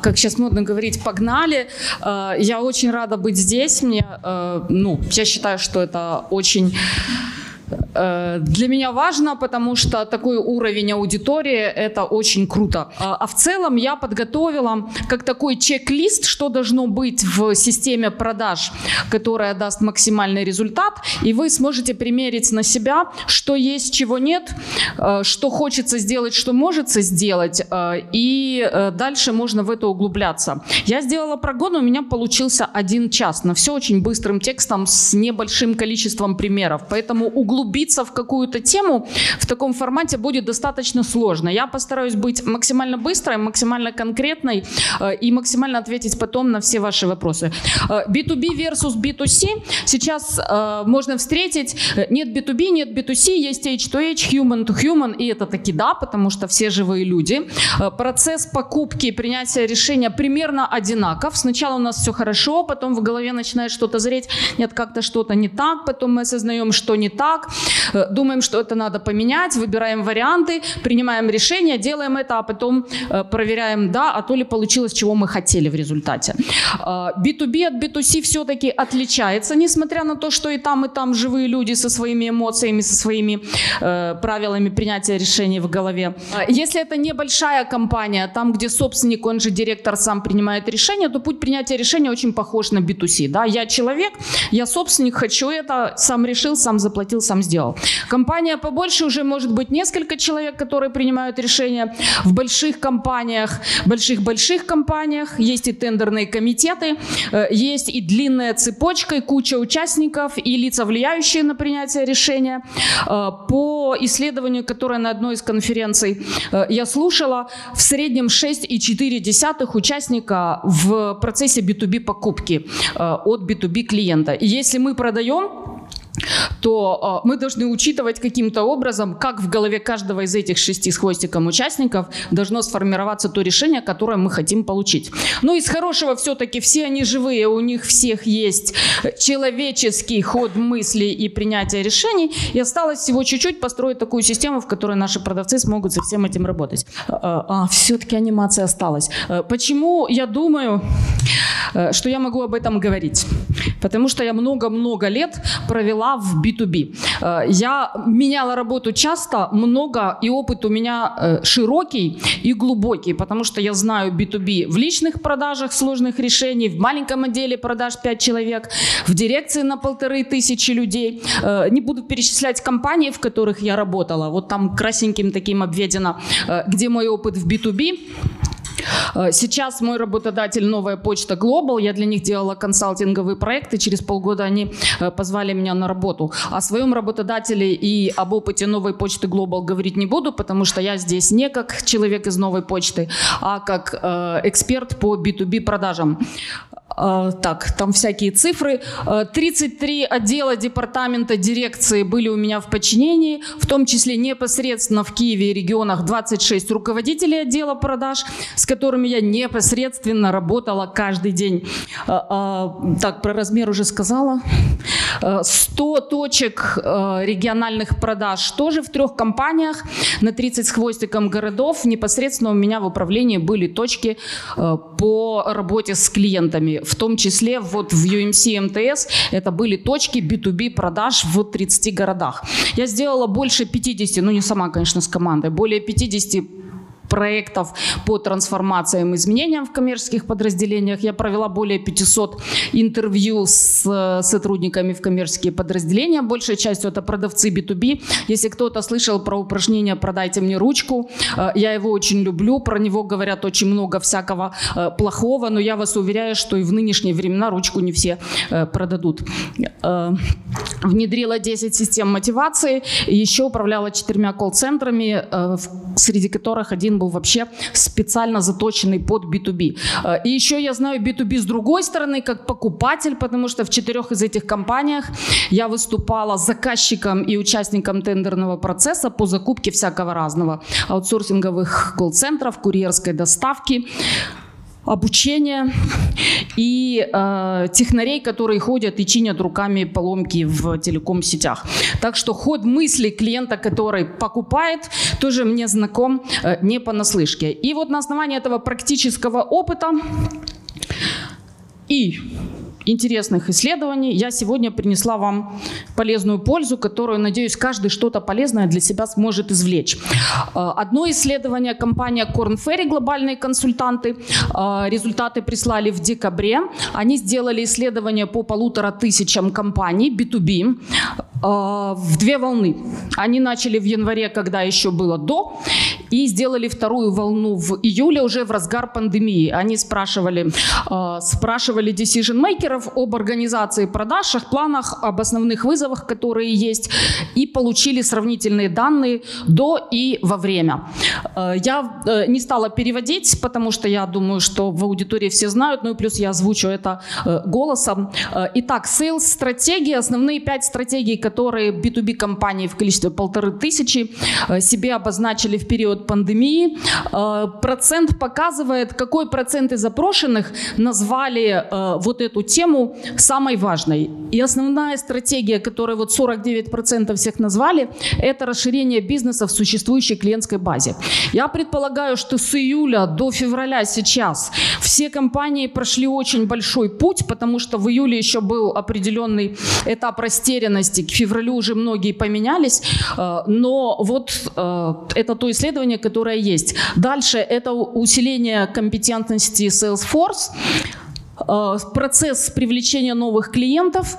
как сейчас модно говорить, погнали. Э, я очень рада быть здесь. Мне, э, ну, я считаю, что это очень для меня важно, потому что такой уровень аудитории – это очень круто. А, а в целом я подготовила как такой чек-лист, что должно быть в системе продаж, которая даст максимальный результат, и вы сможете примерить на себя, что есть, чего нет, э, что хочется сделать, что может сделать, э, и дальше можно в это углубляться. Я сделала прогон, у меня получился один час, на все очень быстрым текстом с небольшим количеством примеров, поэтому углубляться углубиться в какую-то тему в таком формате будет достаточно сложно. Я постараюсь быть максимально быстрой, максимально конкретной э, и максимально ответить потом на все ваши вопросы. B2B э, versus B2C. Сейчас э, можно встретить нет B2B, нет B2C, есть H2H, human to human, и это таки да, потому что все живые люди. Процесс покупки, принятия решения примерно одинаков. Сначала у нас все хорошо, потом в голове начинает что-то зреть, нет, как-то что-то не так, потом мы осознаем, что не так, думаем, что это надо поменять, выбираем варианты, принимаем решение, делаем это, а потом э, проверяем, да, а то ли получилось, чего мы хотели в результате. B2B э, от B2C все-таки отличается, несмотря на то, что и там, и там живые люди со своими эмоциями, со своими правилами принятия решений в голове. Если это небольшая компания, там, где собственник, он же директор, сам принимает решение, то путь принятия решения очень похож на B2C. Да? Я человек, я собственник, хочу это, сам решил, сам заплатил, сам сделал. Компания побольше уже может быть несколько человек, которые принимают решения. В больших компаниях, больших-больших компаниях есть и тендерные комитеты, э, есть и длинная цепочка, и куча участников, и лица, влияющие на принятие решения. Э, по исследованию, которое на одной из конференций э, я слушала, в среднем 6,4 участника в процессе B2B покупки от B2B клиента. И если мы продаем, то э, мы должны учитывать каким-то образом, как в голове каждого из этих шести с хвостиком участников должно сформироваться то решение, которое мы хотим получить. Ну, из хорошего все-таки все они живые, у них всех есть человеческий ход мыслей и принятия решений, и осталось всего чуть-чуть построить такую систему, в которой наши продавцы смогут со всем этим работать. А, а все-таки анимация осталась. Э, почему я думаю, э, что я могу об этом говорить? Потому что я много-много лет провела в B2B. Э, я меняла работу часто, много, и опыт у меня э, широкий и глубокий, потому что я знаю B2B в личных продажах сложных решений, в маленьком отделе продаж 5 человек, в дирекции на полторы тысячи людей. Э, не буду перечислять компании, в которых я работала, вот там красненьким таким обведено, где мой опыт в B2B. Э, сейчас мой работодатель «Новая почта Global». Я для них делала консалтинговые проекты. Через полгода они э, позвали меня на работу. О своем работодателе и об опыте «Новой почты Global» говорить не буду, потому что я здесь не как человек из «Новой почты», а как э, эксперт по B2B продажам. А, так, там всякие цифры. 33 а, отдела департамента дирекции были у меня в подчинении, в том числе непосредственно в Киеве и регионах 26 руководителей отдела продаж, с которыми я непосредственно работала каждый день. А, так, про размер уже сказала. 100 точек региональных продаж тоже в трех компаниях на 30 с хвостиком городов. Непосредственно у меня в управлении были точки по работе с клиентами в том числе вот в UMC МТС это были точки B2B продаж в 30 городах. Я сделала больше 50, ну не сама, конечно, с командой, более 50 проектов по трансформациям и изменениям в коммерческих подразделениях. Я провела более 500 интервью с э, сотрудниками в коммерческие подразделения. Большая часть это продавцы B2B. Если кто-то слышал про упражнение «Продайте мне ручку», э, я его очень люблю. Про него говорят очень много всякого э, плохого, но я вас уверяю, что и в нынешние времена ручку не все продадут. Внедрила 10 систем мотивации, еще управляла четырьмя колл-центрами, среди которых один был вообще специально заточенный под B2B. Э, и еще я знаю B2B с другой стороны, как покупатель, потому что в четырех из этих компаниях я выступала заказчиком и участником тендерного процесса по закупке всякого разного. Аутсорсинговых колл-центров, курьерской доставки, обучения и э, технарей, которые ходят и чинят руками поломки в телеком-сетях. Так что ход мысли клиента, который покупает, тоже мне знаком э, не понаслышке. И вот на основании этого практического опыта и интересных исследований я сегодня принесла вам полезную пользу, которую, надеюсь, каждый что-то полезное для себя сможет извлечь. Э, одно исследование компания Korn Ferry, глобальные консультанты, э, результаты прислали в декабре. Они сделали исследование по полутора тысячам компаний B2B э, в две волны. Они начали в январе, когда еще было до, и сделали вторую волну в июле, уже в разгар пандемии. Они спрашивали, спрашивали decision примеров об организации продаж, их планах, об основных вызовах, которые есть, и получили сравнительные данные до и во время. Э, я э, не стала переводить, потому что я думаю, что в аудитории все знают, ну и плюс я озвучу это э, голосом. Итак, sales стратегии, основные пять стратегий, которые B2B компании в количестве полторы тысячи себе обозначили в период пандемии. Процент показывает, какой процент из запрошенных назвали вот эту тему тему самой важной. И основная стратегия, которую вот 49% всех назвали, это расширение бизнеса в существующей клиентской базе. Я предполагаю, что с июля до февраля сейчас все компании прошли очень большой путь, потому что в июле еще был определенный этап растерянности, к февралю уже многие поменялись, э, но вот э, это то исследование, которое есть. Дальше это усиление компетентности Salesforce, процесс привлечения новых клиентов,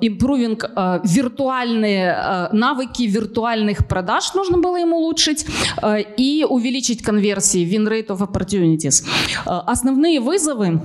импровинг э, э, виртуальные навыки виртуальных продаж нужно было им улучшить и увеличить конверсии, win rate of opportunities. Основные вызовы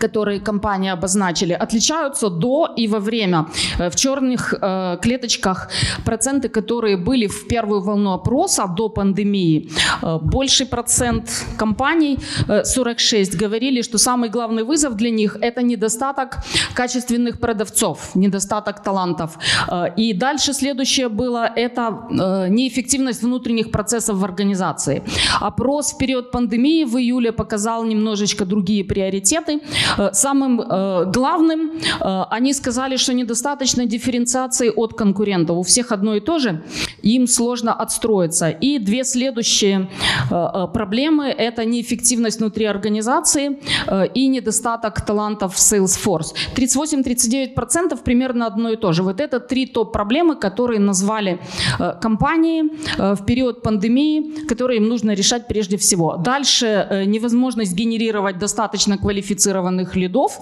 которые компании обозначили, отличаются до и во время. В черных э, клеточках проценты, которые были в первую волну опроса до пандемии, э, больший процент компаний, э, 46, говорили, что самый главный вызов для них – это недостаток качественных продавцов, недостаток талантов. Э, и дальше следующее было – это э, неэффективность внутренних процессов в организации. Опрос в период пандемии в июле показал немножечко другие приоритеты – Э, самым э, главным э, они сказали, что недостаточно дифференциации от конкурентов. У всех одно и то же, им сложно отстроиться. И две следующие проблемы – это неэффективность внутри организации и недостаток талантов в Salesforce. 38-39% примерно одно и то же. Вот это три топ-проблемы, которые назвали компании в период пандемии, которые им нужно решать прежде всего. Дальше невозможность генерировать достаточно квалифицированных определенных лидов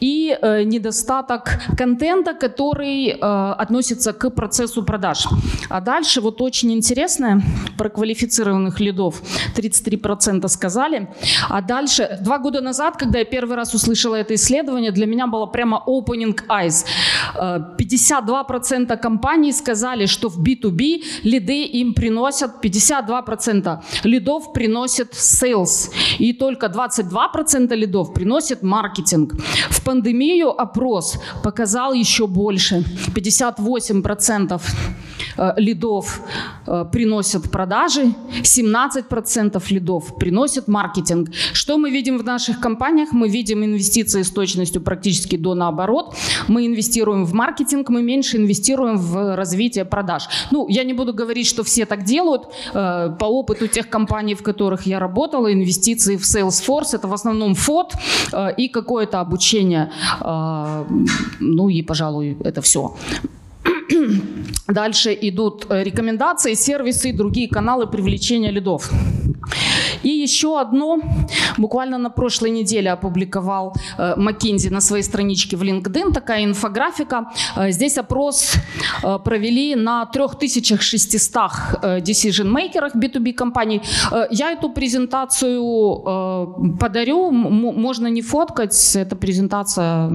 и э, недостаток контента, который э, относится к процессу продаж. А дальше вот очень интересное про квалифицированных лидов. 33% сказали. А дальше, два года назад, когда я первый раз услышала это исследование, для меня было прямо opening eyes. 52% э, компаний сказали, что в B2B лиды им приносят, 52% лидов приносят sales. И только 22% лидов приносят маркетинг. В пандемию опрос показал еще больше. 58% э, лидов э, приносят продажи, 17% лидов приносят маркетинг. Что мы видим в наших компаниях? Мы видим инвестиции с точностью практически до наоборот. Мы инвестируем в маркетинг, мы меньше инвестируем в развитие продаж. Ну, я не буду говорить, что все так делают. Э, по опыту тех компаний, в которых я работала, инвестиции в Salesforce – это в основном фот и какое-то обучение. А, ну и, пожалуй, это все. Дальше идут э, рекомендации, сервисы и другие каналы привлечения лидов. И еще одно, буквально на прошлой неделе опубликовал э, McKinsey на своей страничке в LinkedIn, такая инфографика. Э, здесь опрос э, провели на 3600 э, decision-мейкерах B2B компаний. Э, я эту презентацию э, подарю, можно не фоткать, эта презентация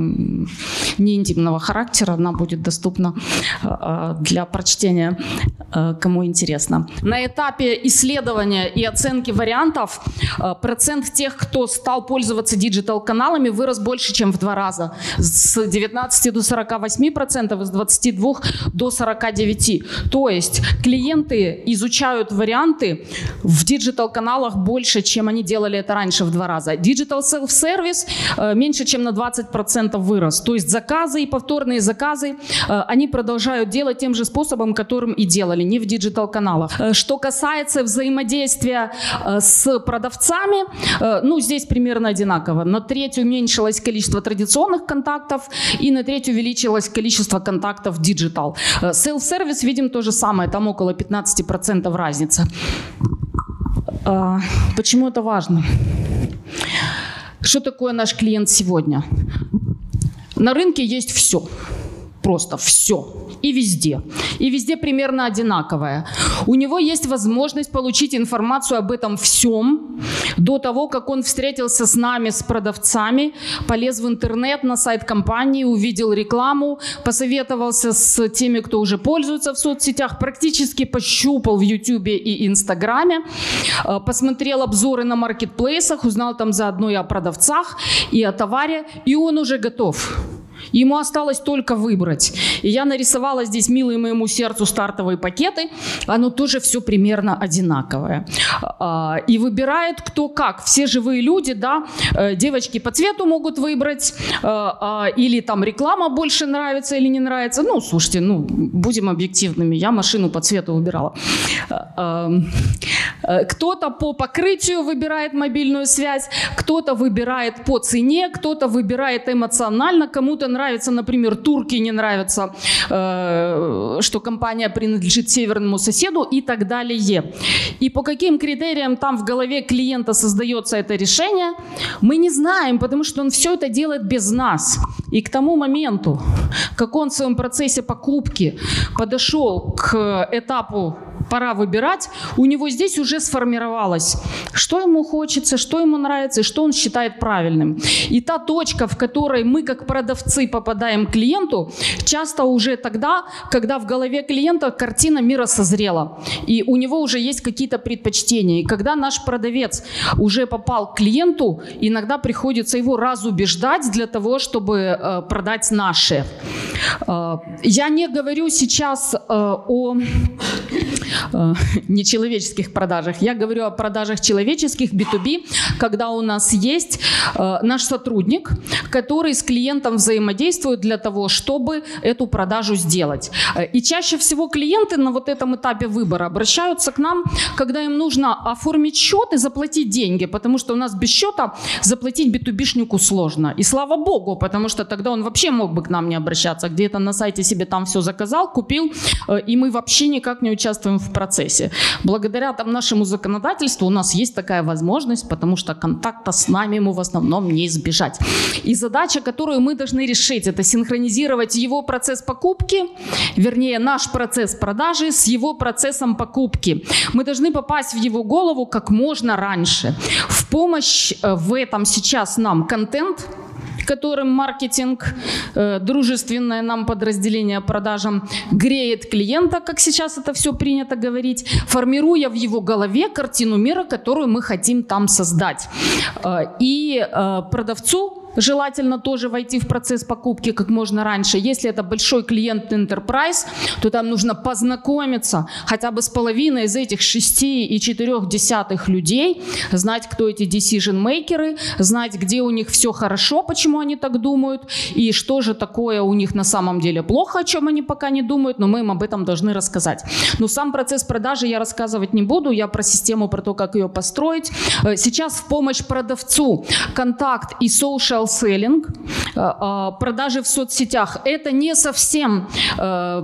не интимного характера, она будет доступна э, э прочтения, э, кому интересно. На этапе исследования и оценки вариантов э, процент тех, кто стал пользоваться digital-каналами, вырос больше, чем в два раза. С 19 до 48 процентов, с 22 до 49. То есть клиенты изучают варианты в digital-каналах больше, чем они делали это раньше в два раза. Digital self-service э, меньше, чем на 20 процентов вырос. То есть заказы и повторные заказы они продолжают делать тем же способом, которым и делали, не в digital-каналах. Э, что касается взаимодействия с продавцами, ну, здесь примерно одинаково. На треть уменьшилось количество традиционных контактов и на треть увеличилось количество контактов digital. Self-service видим то же самое, там около 15% разница. Почему это важно? Что такое наш клиент сегодня? На рынке есть все. Просто все. И везде. И везде примерно одинаковое. У него есть возможность получить информацию об этом всем до того, как он встретился с нами, с продавцами, полез в интернет на сайт компании, увидел рекламу, посоветовался с теми, кто уже пользуется в соцсетях, практически пощупал в YouTube и Инстаграме, э, посмотрел обзоры на маркетплейсах, узнал там заодно и о продавцах, и о товаре, и он уже готов. Ему осталось только выбрать. И я нарисовала здесь милые моему сердцу стартовые пакеты. Оно тоже все примерно одинаковое. А, и выбирает кто как. Все живые люди, да, э, девочки по цвету могут выбрать, э, а, или там реклама больше нравится или не нравится. Ну, слушайте, ну, будем объективными. Я машину по цвету выбирала. А, э, кто-то по покрытию выбирает мобильную связь, кто-то выбирает по цене, кто-то выбирает эмоционально, кому-то нравится, например, турки не нравится, э, что компания принадлежит северному соседу и так далее. И по каким критериям там в голове клиента создается это решение, мы не знаем, потому что он все это делает без нас. И к тому моменту, как он в своем процессе покупки подошел к этапу пора выбирать, у него здесь уже сформировалось, что ему хочется, что ему нравится и что он считает правильным. И та точка, в которой мы как продавцы попадаем к клиенту, часто уже тогда, когда в голове клиента картина мира созрела, и у него уже есть какие-то предпочтения. И когда наш продавец уже попал к клиенту, иногда приходится его разубеждать для того, чтобы э, продать наши. Э, я не говорю сейчас э, о нечеловеческих продажах. Я говорю о продажах человеческих, B2B, когда у нас есть наш сотрудник, который с клиентом взаимодействует для того, чтобы эту продажу сделать. Э, и чаще всего клиенты на вот этом этапе выбора обращаются к нам, когда им нужно оформить счет и заплатить деньги, потому что у нас без счета заплатить B2B-шнику сложно. И слава богу, потому что тогда он вообще мог бы к нам не обращаться, где-то на сайте себе там все заказал, купил, э, и мы вообще никак не участвуем в процессе. Благодаря там нашему законодательству у нас есть такая возможность, потому что контакта с нами ему в основном не избежать. И задача, которую мы должны решить, это синхронизировать его процесс покупки, вернее наш процесс продажи с его процессом покупки. Мы должны попасть в его голову как можно раньше. В помощь э, в этом сейчас нам контент, которым маркетинг, э, дружественное нам подразделение продажам, греет клиента, как сейчас это все принято говорить, формируя в его голове картину мира, которую мы хотим там создать. Э, и продавцу желательно тоже войти в процесс покупки как можно раньше. Если это большой клиент Enterprise, то там нужно познакомиться хотя бы с половиной из этих шести и четырех десятых людей, знать, кто эти decision-мейкеры, знать, где у них все хорошо, почему они так думают, и что же такое у них на самом деле плохо, о чем они пока не думают, но мы им об этом должны рассказать. Но сам процесс продажи я рассказывать не буду, я про систему, про то, как ее построить. Э, сейчас в помощь продавцу контакт и social selling, э, э, продажи в соцсетях, это не совсем э,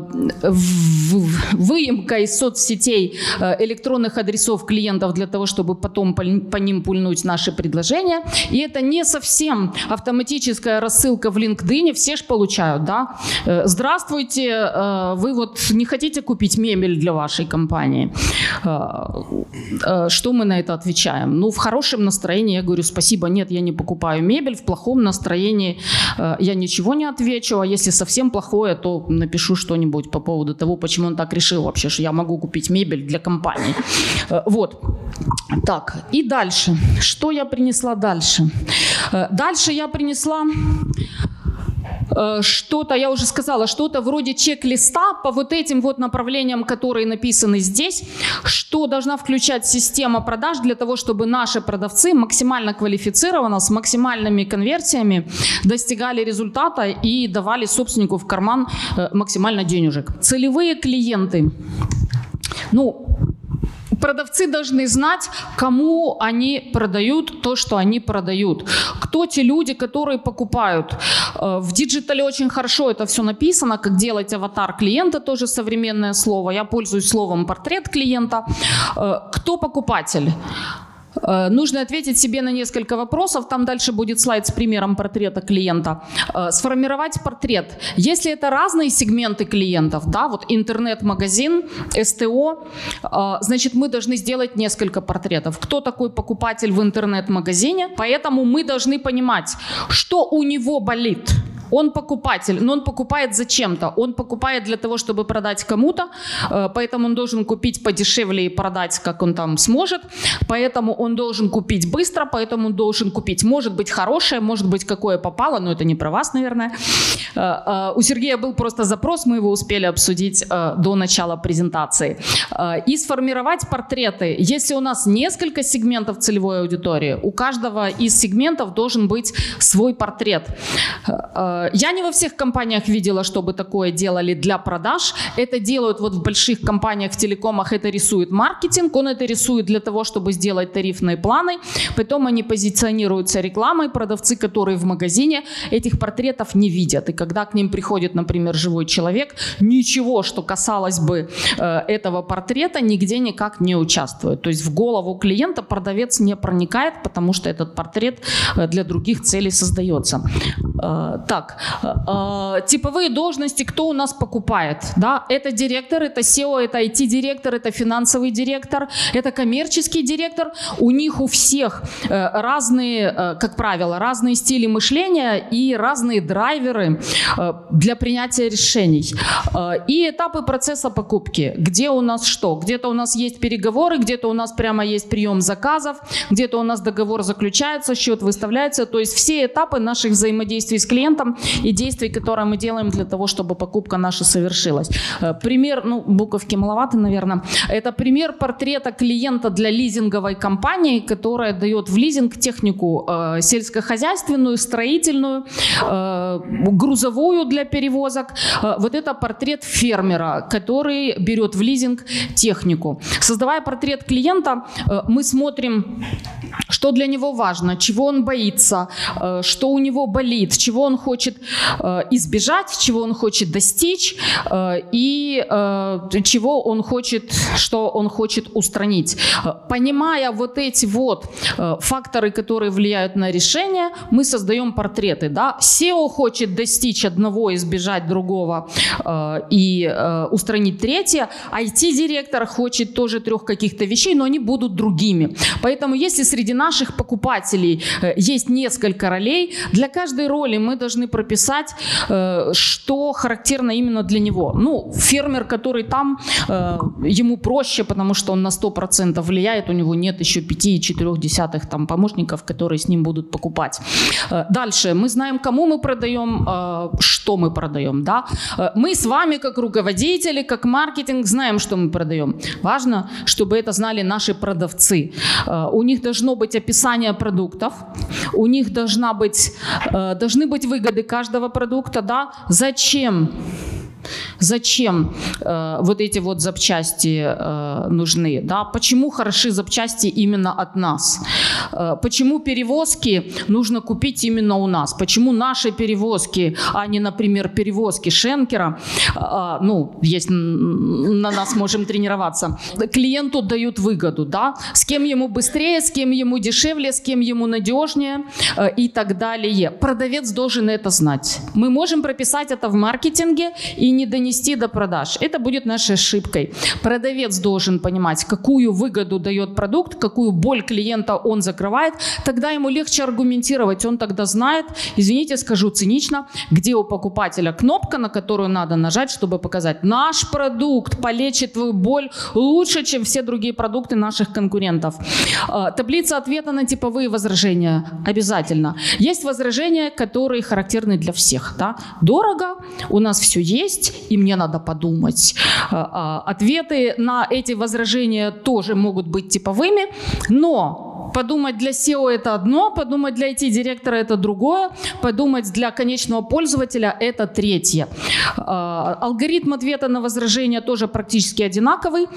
выемка из соцсетей электронных адресов клиентов для того, чтобы потом по ним пульнуть наши предложения. И это не совсем автоматическая рассылка в LinkedIn, все же получают, да. Здравствуйте, вы вот не хотите купить мебель для вашей компании? Что мы на это отвечаем? Ну, в хорошем настроении я говорю, спасибо, нет, я не покупаю мебель, в плохом плохом настроении э, я ничего не отвечу, а если совсем плохое, то напишу что-нибудь по поводу того, почему он так решил вообще, что я могу купить мебель для компании. Э, вот. Так, и дальше. Что я принесла дальше? Э, дальше я принесла что-то, я уже сказала, что-то вроде чек-листа по вот этим вот направлениям, которые написаны здесь, что должна включать система продаж для того, чтобы наши продавцы максимально квалифицированно, с максимальными конверсиями достигали результата и давали собственнику в карман э, максимально денежек. Целевые клиенты. Ну, продавцы должны знать, кому они продают то, что они продают. Кто те люди, которые покупают. Э, в digital е очень хорошо это все написано, как делать аватар клиента, тоже современное слово. Я пользуюсь словом портрет клиента. Э, кто покупатель? Э, нужно ответить себе на несколько вопросов. Там дальше будет слайд с примером портрета клиента. Э, сформировать портрет. Если это разные сегменты клиентов, да, вот интернет-магазин, СТО, э, значит, мы должны сделать несколько портретов. Кто такой покупатель в интернет-магазине? Поэтому мы должны понимать, что у него болит – он покупатель, но он покупает зачем-то. Он покупает для того, чтобы продать кому-то, э, поэтому он должен купить подешевле и продать, как он там сможет. Поэтому он должен купить быстро, поэтому он должен купить, может быть, хорошее, может быть, какое попало, но это не про вас, наверное. Э, э, у Сергея был просто запрос, мы его успели обсудить до начала презентации. И сформировать портреты. Если у нас несколько сегментов целевой аудитории, у каждого из сегментов должен быть свой портрет я не во всех компаниях видела, чтобы такое делали для продаж. Это делают вот в больших компаниях, в телекомах, это рисует маркетинг, он это рисует для того, чтобы сделать тарифные планы. Потом они позиционируются рекламой, продавцы, которые в магазине этих портретов не видят. И когда к ним приходит, например, живой человек, ничего, что касалось бы э, этого портрета, нигде никак не участвует. То есть в голову клиента продавец не проникает, потому что этот портрет э, для других целей создается. Э, так, Э, типовые должности, кто у нас покупает? Да? Это директор, это SEO, это IT-директор, это финансовый директор, это коммерческий директор. У них у всех э, разные, э, как правило, разные стили мышления и разные драйверы для принятия решений. И этапы процесса покупки. Где у нас что? Где-то у нас есть переговоры, где-то у нас прямо есть прием заказов, где-то у нас договор заключается, счет выставляется. То есть все этапы наших взаимодействий с клиентом и действий, которые мы делаем для того, чтобы покупка наша совершилась. Э, пример, ну, буковки маловато, наверное. Это пример портрета клиента для лизинговой компании, которая дает в лизинг технику э, сельскохозяйственную, строительную, э, грузовую для перевозок. Э, вот это портрет фермера, который берет в лизинг технику. Создавая портрет клиента, э, мы смотрим, что для него важно, чего он боится, э, что у него болит, чего он хочет э, избежать, чего он хочет достичь э, и э, чего он хочет, что он хочет устранить. Понимая вот эти вот факторы, которые влияют на решение, мы создаем портреты. Да? SEO хочет достичь одного, избежать другого и устранить третье. IT-директор хочет тоже трех каких-то вещей, но они будут другими. Поэтому если среди наших покупателей есть несколько ролей, для каждой роли мы должны прописать, э, что характерно именно для него. Ну, фермер, который там, э, ему проще, потому что он на 100% влияет, у него нет еще 5,4 там помощников, которые с ним будут покупать. Э, дальше, мы знаем, кому мы продаем, что мы продаем. Да? Мы с вами, как руководители, как маркетинг, знаем, что мы продаем. Важно, чтобы это знали наши продавцы. У них должно быть описание продуктов, у них должна быть, должны быть выгоды каждого продукта, да, зачем Зачем э, вот эти вот запчасти э, нужны? Да? Почему хороши запчасти именно от нас? Э, почему перевозки нужно купить именно у нас? Почему наши перевозки, а не, например, перевозки Шенкера, э, ну, есть на нас можем тренироваться, клиенту дают выгоду, да? С кем ему быстрее, с кем ему дешевле, с кем ему надежнее э, и так далее. Продавец должен это знать. Мы можем прописать это в маркетинге и не донести до продаж. Это будет нашей ошибкой. Продавец должен понимать, какую выгоду дает продукт, какую боль клиента он закрывает. Тогда ему легче аргументировать. Он тогда знает, извините, скажу цинично, где у покупателя кнопка, на которую надо нажать, чтобы показать, наш продукт полечит твою боль лучше, чем все другие продукты наших конкурентов. А, таблица ответа на типовые возражения обязательно. Есть возражения, которые характерны для всех. Да? Дорого, у нас все есть, и мне надо подумать. А, а, ответы на эти возражения тоже могут быть типовыми, но Подумать для SEO это одно, подумать для IT-директора это другое, подумать для конечного пользователя это третье. А, алгоритм ответа на возражения тоже практически одинаковый.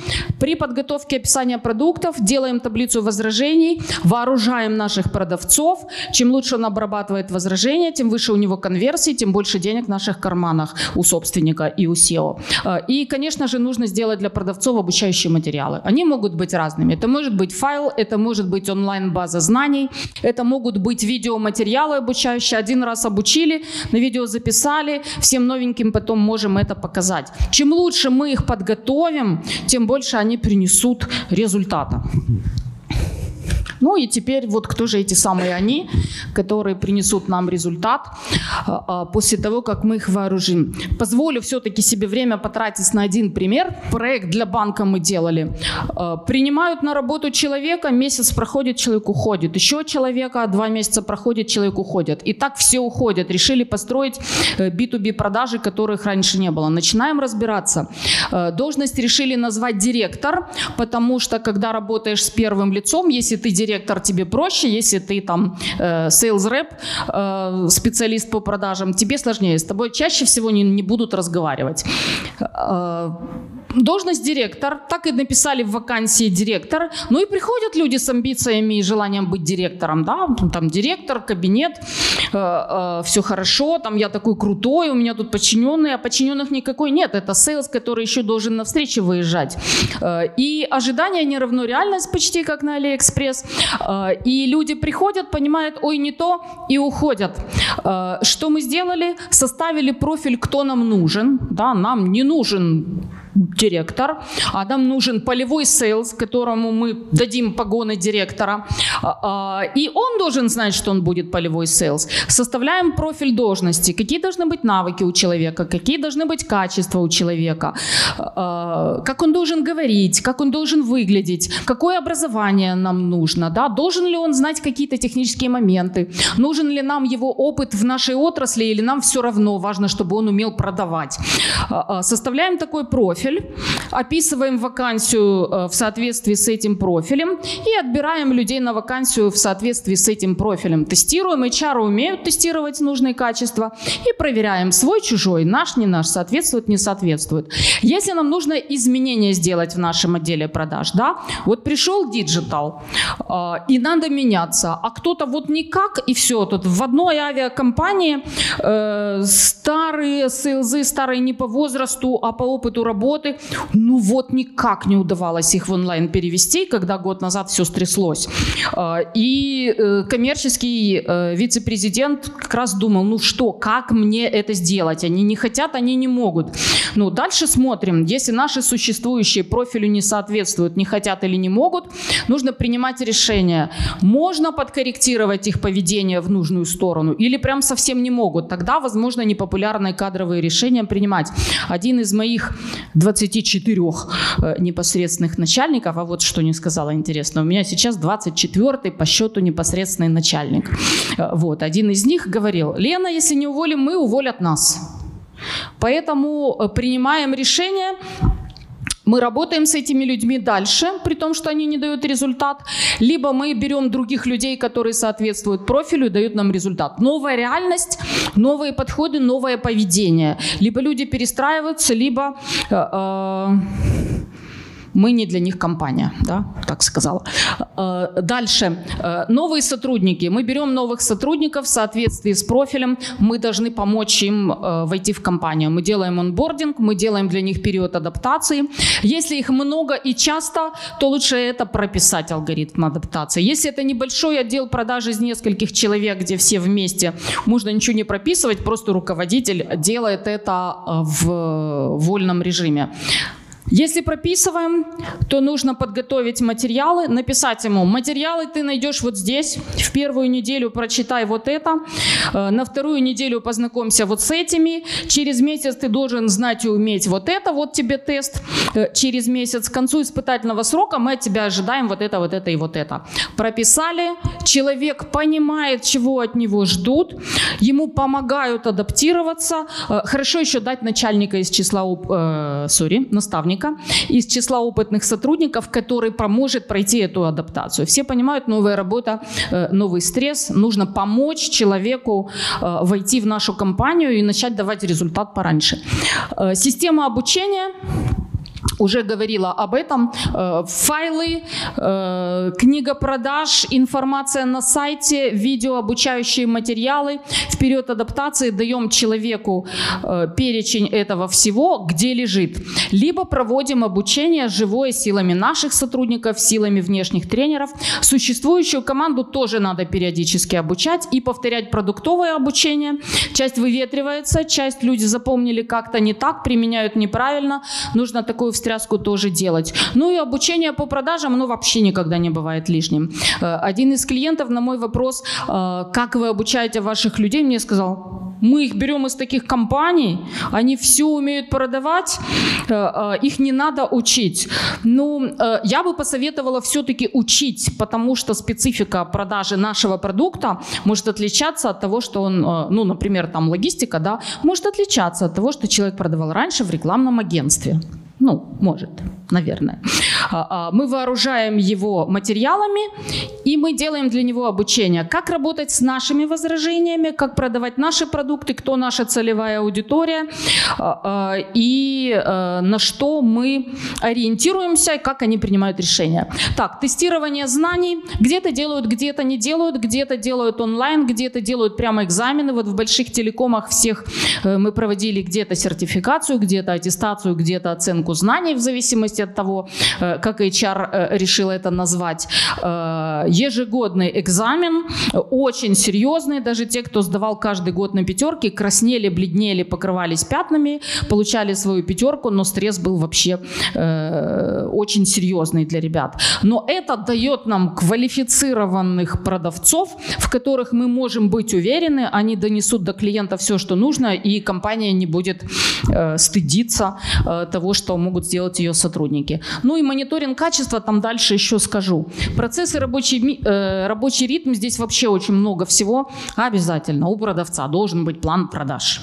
При подготовке описания продуктов делаем таблицу возражений, вооружаем наших продавцов. Чем лучше он обрабатывает возражения, тем выше у него конверсии, тем больше денег в наших карманах у собственника и у SEO. А, и, конечно же, нужно сделать для продавцов обучающие материалы. Они могут быть разными. Это может быть файл, это может быть онлайн онлайн-база знаний. Это могут быть видеоматериалы обучающие. Один раз обучили, на видео записали, всем новеньким потом можем это показать. Чем лучше мы их подготовим, тем больше они принесут результата. Ну и теперь вот кто же эти самые они, которые принесут нам результат а, а, после того, как мы их вооружим. Позволю все-таки себе время потратить на один пример. Проект для банка мы делали. А, принимают на работу человека, месяц проходит, человек уходит. Еще человека, два месяца проходит, человек уходит. И так все уходят. Решили построить B2B э, продажи, которых раньше не было. Начинаем разбираться. Должность решили назвать директор, потому что когда работаешь с первым лицом, если ты директор, тебе проще, если ты там э, sales rep, э, специалист по продажам, тебе сложнее. С тобой чаще всего не, не будут разговаривать. Должность директор, так и написали в вакансии директор. Ну и приходят люди с амбициями и желанием быть директором, да, там директор, кабинет, э, э, все хорошо, там я такой крутой, у меня тут подчиненные, а подчиненных никакой нет, это sales, который еще должен на встречи выезжать. Э, и ожидание не равно реальность почти как на Алиэкспресс. Э, и люди приходят, понимают, ой, не то, и уходят. Э, что мы сделали? Составили профиль, кто нам нужен, да, нам не нужен директор, а нам нужен полевой sales, которому мы дадим погоны директора, а, а, и он должен знать, что он будет полевой sales. Составляем профиль должности, какие должны быть навыки у человека, какие должны быть качества у человека, а, как он должен говорить, как он должен выглядеть, какое образование нам нужно, да? должен ли он знать какие-то технические моменты, нужен ли нам его опыт в нашей отрасли или нам все равно, важно, чтобы он умел продавать. Составляем такой профиль, профиль, описываем вакансию э, в соответствии с этим профилем и отбираем людей на вакансию в соответствии с этим профилем. Тестируем, HR умеют тестировать нужные качества и проверяем свой, чужой, наш, не наш, соответствует, не соответствует. Если нам нужно изменения сделать в нашем отделе продаж, да, вот пришел диджитал э, и надо меняться, а кто-то вот никак и все, тут в одной авиакомпании э, старые сейлзы, старые не по возрасту, а по опыту работы, работы. Ну вот никак не удавалось их в онлайн перевести, когда год назад все стряслось. А, и э, коммерческий э, вице-президент как раз думал, ну что, как мне это сделать? Они не хотят, они не могут. Ну, дальше смотрим. Если наши существующие профилю не соответствуют, не хотят или не могут, нужно принимать решение. Можно подкорректировать их поведение в нужную сторону или прям совсем не могут. Тогда, возможно, непопулярные кадровые решения принимать. Один из моих 24 э, непосредственных начальников, а вот что не сказала интересно, у меня сейчас 24 по счету непосредственный начальник. Э, вот, один из них говорил, Лена, если не уволим мы, уволят нас. Поэтому э, принимаем решение мы работаем с этими людьми дальше, при том, что они не дают результат, либо мы берем других людей, которые соответствуют профилю и дают нам результат. Новая реальность, новые подходы, новое поведение. Либо люди перестраиваются, либо... Э, э, мы не для них компания, да, так сказала. Э, дальше. Э, новые сотрудники. Мы берем новых сотрудников в соответствии с профилем. Мы должны помочь им э, войти в компанию. Мы делаем онбординг, мы делаем для них период адаптации. Если их много и часто, то лучше это прописать алгоритм адаптации. Если это небольшой отдел продаж из нескольких человек, где все вместе, можно ничего не прописывать, просто руководитель делает это в вольном режиме. Если прописываем, то нужно подготовить материалы, написать ему, материалы ты найдешь вот здесь, в первую неделю прочитай вот это, э, на вторую неделю познакомься вот с этими, через месяц ты должен знать и уметь вот это, вот тебе тест, э, через месяц, к концу испытательного срока мы от тебя ожидаем вот это, вот это и вот это. Прописали, человек понимает, чего от него ждут, ему помогают адаптироваться, э, хорошо еще дать начальника из числа, sorry, наставника, сотрудника из числа опытных сотрудников, который поможет пройти эту адаптацию. Все понимают, новая работа, э, новый стресс. Нужно помочь человеку э, войти в нашу компанию и начать давать результат пораньше. Э, система обучения уже говорила об этом. Э, файлы, э, книга продаж, информация на сайте, видео, обучающие материалы. Период адаптации даем человеку э, перечень этого всего, где лежит. Либо проводим обучение живое силами наших сотрудников, силами внешних тренеров. Существующую команду тоже надо периодически обучать и повторять продуктовое обучение. Часть выветривается, часть люди запомнили как-то не так, применяют неправильно. Нужно такую встряску тоже делать. Ну и обучение по продажам, ну вообще никогда не бывает лишним. Э, один из клиентов на мой вопрос, э, как вы обучаете ваших людей, мне сказал, мы их берем из таких компаний, они все умеют продавать, э, их не надо учить. Ну, я бы посоветовала все-таки учить, потому что специфика продажи нашего продукта может отличаться от того, что он, ну, например, там логистика, да, может отличаться от того, что человек продавал раньше в рекламном агентстве. Ну, может, наверное. А, а, мы вооружаем его материалами, и мы делаем для него обучение. Как работать с нашими возражениями, как продавать наши продукты, кто наша целевая аудитория, а, и э, на что мы ориентируемся, и как они принимают решения. Так, тестирование знаний. Где-то делают, где-то не делают, где-то делают онлайн, где-то делают прямо экзамены. Вот в больших телекомах всех э, мы проводили где-то сертификацию, где-то аттестацию, где-то оценку знаний в зависимости от того, э, как HR э, решил это назвать. Э, ежегодный экзамен, очень серьезный, даже те, кто сдавал каждый год на пятерки, краснели, бледнели, покрывались пятнами, получали свою пятерку, но стресс был вообще очень серьезный для ребят. Но это дает нам квалифицированных продавцов, в которых мы можем быть уверены, они донесут до клиента все, что нужно, и компания не будет стыдиться того, что могут сделать ее сотрудники. Ну и мониторинг качества, там дальше еще скажу. Процессы, рабочий, э, рабочий ритм, здесь вообще очень много всего. Обязательно у продавца должен быть план продаж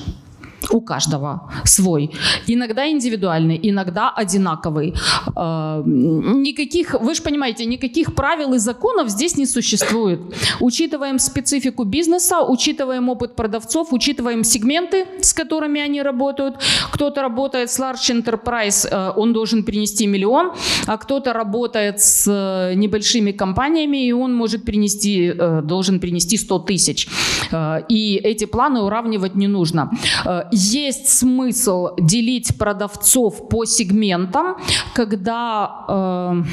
у каждого свой. Иногда индивидуальный, иногда одинаковый. А, никаких, вы же понимаете, никаких правил и законов здесь не существует. Учитываем специфику бизнеса, учитываем опыт продавцов, учитываем сегменты, с которыми они работают. Кто-то работает с large enterprise, э, он должен принести миллион, а кто-то работает с э, небольшими компаниями, и он может принести, э, должен принести 100 тысяч. И эти планы уравнивать не нужно есть смысл делить продавцов по сегментам, когда э,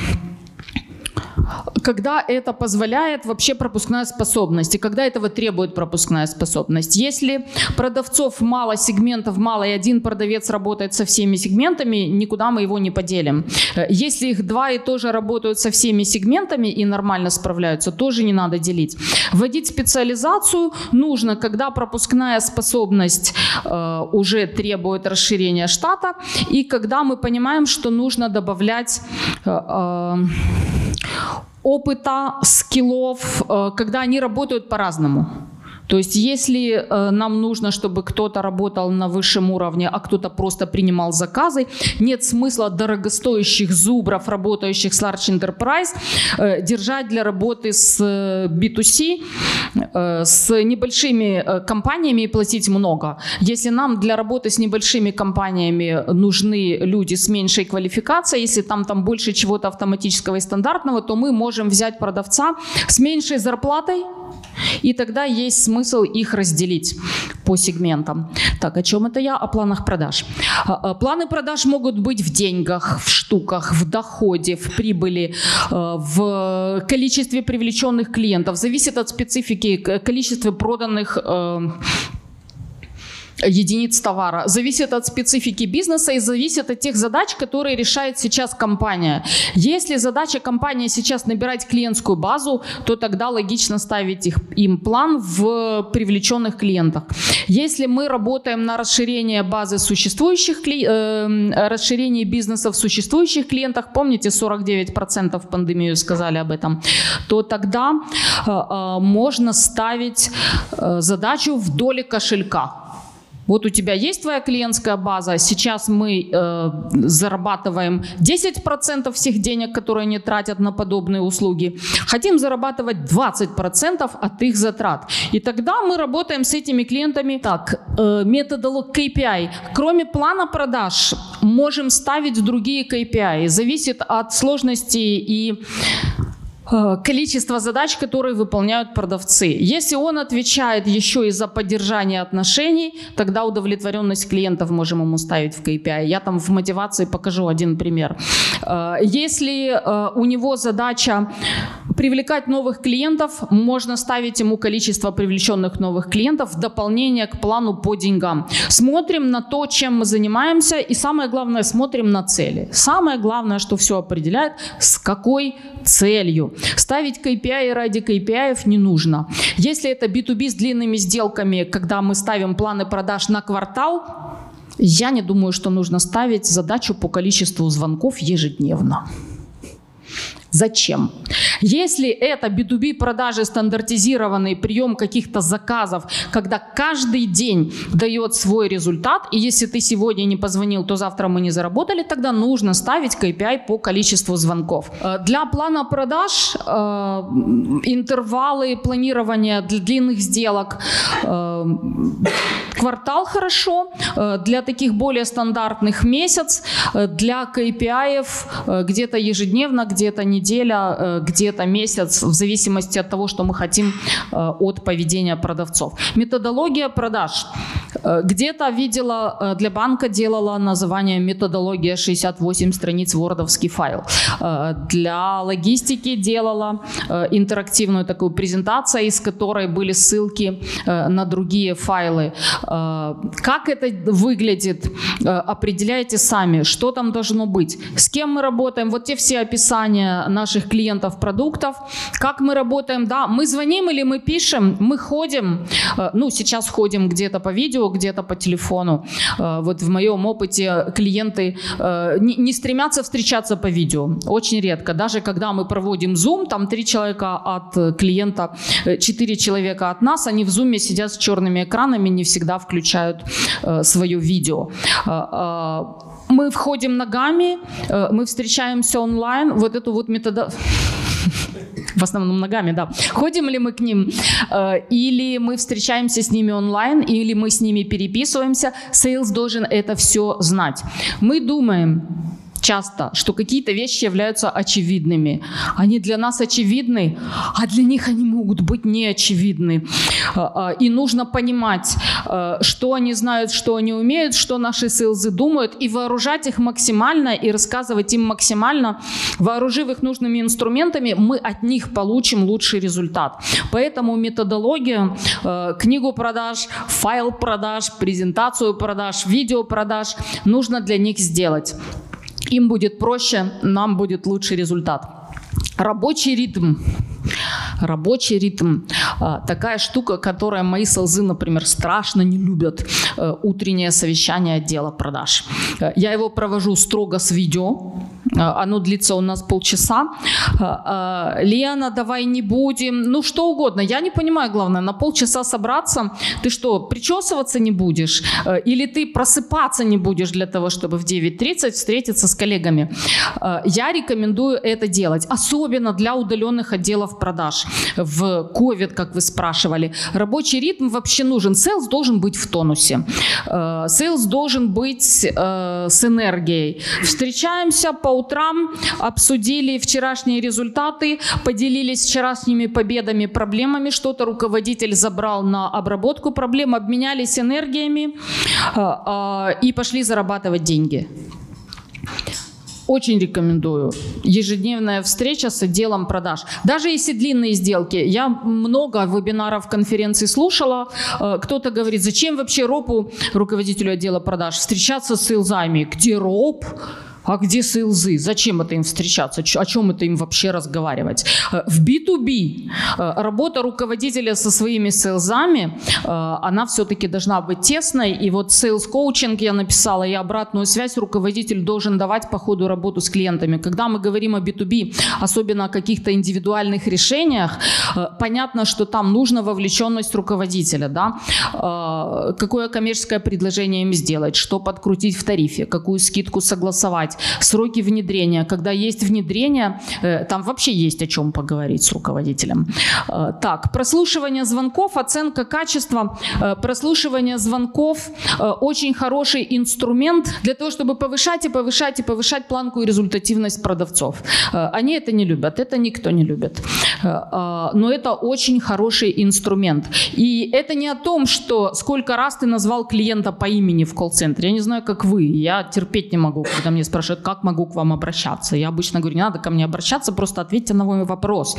когда это позволяет вообще пропускная способность и когда этого требует пропускная способность. Если продавцов мало, сегментов мало и один продавец работает со всеми сегментами, никуда мы его не поделим. Э, если их два и тоже работают со всеми сегментами и нормально справляются, тоже не надо делить. Вводить специализацию нужно, когда пропускная способность э, уже требует расширения штата и когда мы понимаем, что нужно добавлять э, э, опыта, скиллов, э, когда они работают по-разному. То есть если э, нам нужно, чтобы кто-то работал на высшем уровне, а кто-то просто принимал заказы, нет смысла дорогостоящих зубров, работающих с Large Enterprise, э, держать для работы с э, B2C, э, с небольшими компаниями и платить много. Если нам для работы с небольшими компаниями нужны люди с меньшей квалификацией, если там, там больше чего-то автоматического и стандартного, то мы можем взять продавца с меньшей зарплатой, и тогда есть смысл их разделить по сегментам. Так, о чем это я? О планах продаж. А, а, планы продаж могут быть в деньгах, в штуках, в доходе, в прибыли, а, в количестве привлеченных клиентов. Зависит от специфики количества проданных единиц товара. Зависит от специфики бизнеса и зависит от тех задач, которые решает сейчас компания. Если задача компании сейчас набирать клиентскую базу, то тогда логично ставить их, им план в привлеченных клиентах. Если мы работаем на расширение базы существующих, э, расширение бизнеса в существующих клиентах, помните, 49% в пандемию сказали об этом, то тогда э, э, можно ставить э, задачу в доле кошелька. Вот у тебя есть твоя клиентская база, сейчас мы э, зарабатываем 10% всех денег, которые они тратят на подобные услуги. Хотим зарабатывать 20% от их затрат. И тогда мы работаем с этими клиентами так, э, методолог KPI. Кроме плана продаж, можем ставить другие KPI. Зависит от сложности и количество задач, которые выполняют продавцы. Если он отвечает еще и за поддержание отношений, тогда удовлетворенность клиентов можем ему ставить в KPI. Я там в мотивации покажу один пример. Э, если э, у него задача привлекать новых клиентов, можно ставить ему количество привлеченных новых клиентов в дополнение к плану по деньгам. Смотрим на то, чем мы занимаемся, и самое главное, смотрим на цели. Самое главное, что все определяет, с какой целью. Ставить KPI ради KPI не нужно. Если это B2B с длинными сделками, когда мы ставим планы продаж на квартал, я не думаю, что нужно ставить задачу по количеству звонков ежедневно. Зачем? Если это B2B продажи, стандартизированный прием каких-то заказов, когда каждый день дает свой результат, и если ты сегодня не позвонил, то завтра мы не заработали, тогда нужно ставить KPI по количеству звонков. Э, для плана продаж э, интервалы планирования длинных сделок э, квартал хорошо, для таких более стандартных месяц, для KPI где-то ежедневно, где-то не неделя, э, где-то месяц, в зависимости от того, что мы хотим э, от поведения продавцов. Методология продаж. Э, где-то видела, для банка делала название методология 68 страниц вордовский файл. Для логистики делала интерактивную такую презентацию, из которой были ссылки на другие файлы. Как это выглядит, определяйте сами, что там должно быть, с кем мы работаем. Вот те все описания наших клиентов продуктов. Как мы работаем? Да, мы звоним или мы пишем, мы ходим. Э, ну, сейчас ходим где-то по видео, где-то по телефону. Э, вот в моем опыте клиенты э, не стремятся встречаться по видео. Очень редко. Даже когда мы проводим Zoom, там три человека от клиента, четыре человека от нас, они в Zoom сидят с черными экранами, не всегда включают свое видео мы входим ногами, э, мы встречаемся онлайн, вот эту вот метода в основном ногами, да. Ходим ли мы к ним, э, или мы встречаемся с ними онлайн, или мы с ними переписываемся, sales должен это все знать. Мы думаем, часто, что какие-то вещи являются очевидными. Они для нас очевидны, а для них они могут быть неочевидны. А, а, и нужно понимать, а, что они знают, что они умеют, что наши селзы думают, и вооружать их максимально, и рассказывать им максимально. Вооружив их нужными инструментами, мы от них получим лучший результат. Поэтому методология, книгу продаж, файл продаж, презентацию продаж, видео продаж нужно для них сделать. Им будет проще, нам будет лучший результат. Рабочий ритм. Рабочий ритм. А, такая штука, которая мои солзы, например, страшно не любят. Э, утреннее совещание отдела продаж. Э, я его провожу строго с видео. Оно длится у нас полчаса. Лена, давай не будем. Ну, что угодно. Я не понимаю, главное, на полчаса собраться. Ты что, причесываться не будешь? Или ты просыпаться не будешь для того, чтобы в 9.30 встретиться с коллегами? Я рекомендую это делать. Особенно для удаленных отделов продаж. В COVID, как вы спрашивали. Рабочий ритм вообще нужен. Сейлс должен быть в тонусе. Сейлс должен быть с энергией. Встречаемся по утрам, обсудили вчерашние результаты, поделились вчерашними победами, проблемами, что-то руководитель забрал на обработку проблем, обменялись энергиями и пошли зарабатывать деньги. Очень рекомендую. Ежедневная встреча с отделом продаж. Даже если длинные сделки. Я много вебинаров, конференций слушала. Э, кто-то говорит, зачем вообще РОПу, руководителю отдела продаж, встречаться с сейлзами? Где РОП? А где сейлзы? Зачем это им встречаться? О чем это им вообще разговаривать? Э, в B2B э, работа руководителя со своими сейлзами, э, она все-таки должна быть тесной. И вот sales коучинг я написала, и обратную связь руководитель должен давать по ходу работу с клиентами. Когда мы говорим о B2B, особенно о каких-то индивидуальных решениях, понятно, что там нужна вовлеченность руководителя. Да? Какое коммерческое предложение им сделать, что подкрутить в тарифе, какую скидку согласовать, сроки внедрения. Когда есть внедрение, э, там вообще есть о чем поговорить с руководителем. Э, так, прослушивание звонков, оценка качества. Э, прослушивание звонков очень хороший инструмент для того, чтобы повышать и повышать и повышать планку и результативность продавцов. Они это не любят, это никто не любит. Но это очень хороший инструмент. И это не о том, что сколько раз ты назвал клиента по имени в колл-центре. Я не знаю, как вы. Я терпеть не могу, когда мне спрашивают, спрашивают, как могу к вам обращаться. Я обычно говорю, не надо ко мне обращаться, просто ответьте на мой вопрос.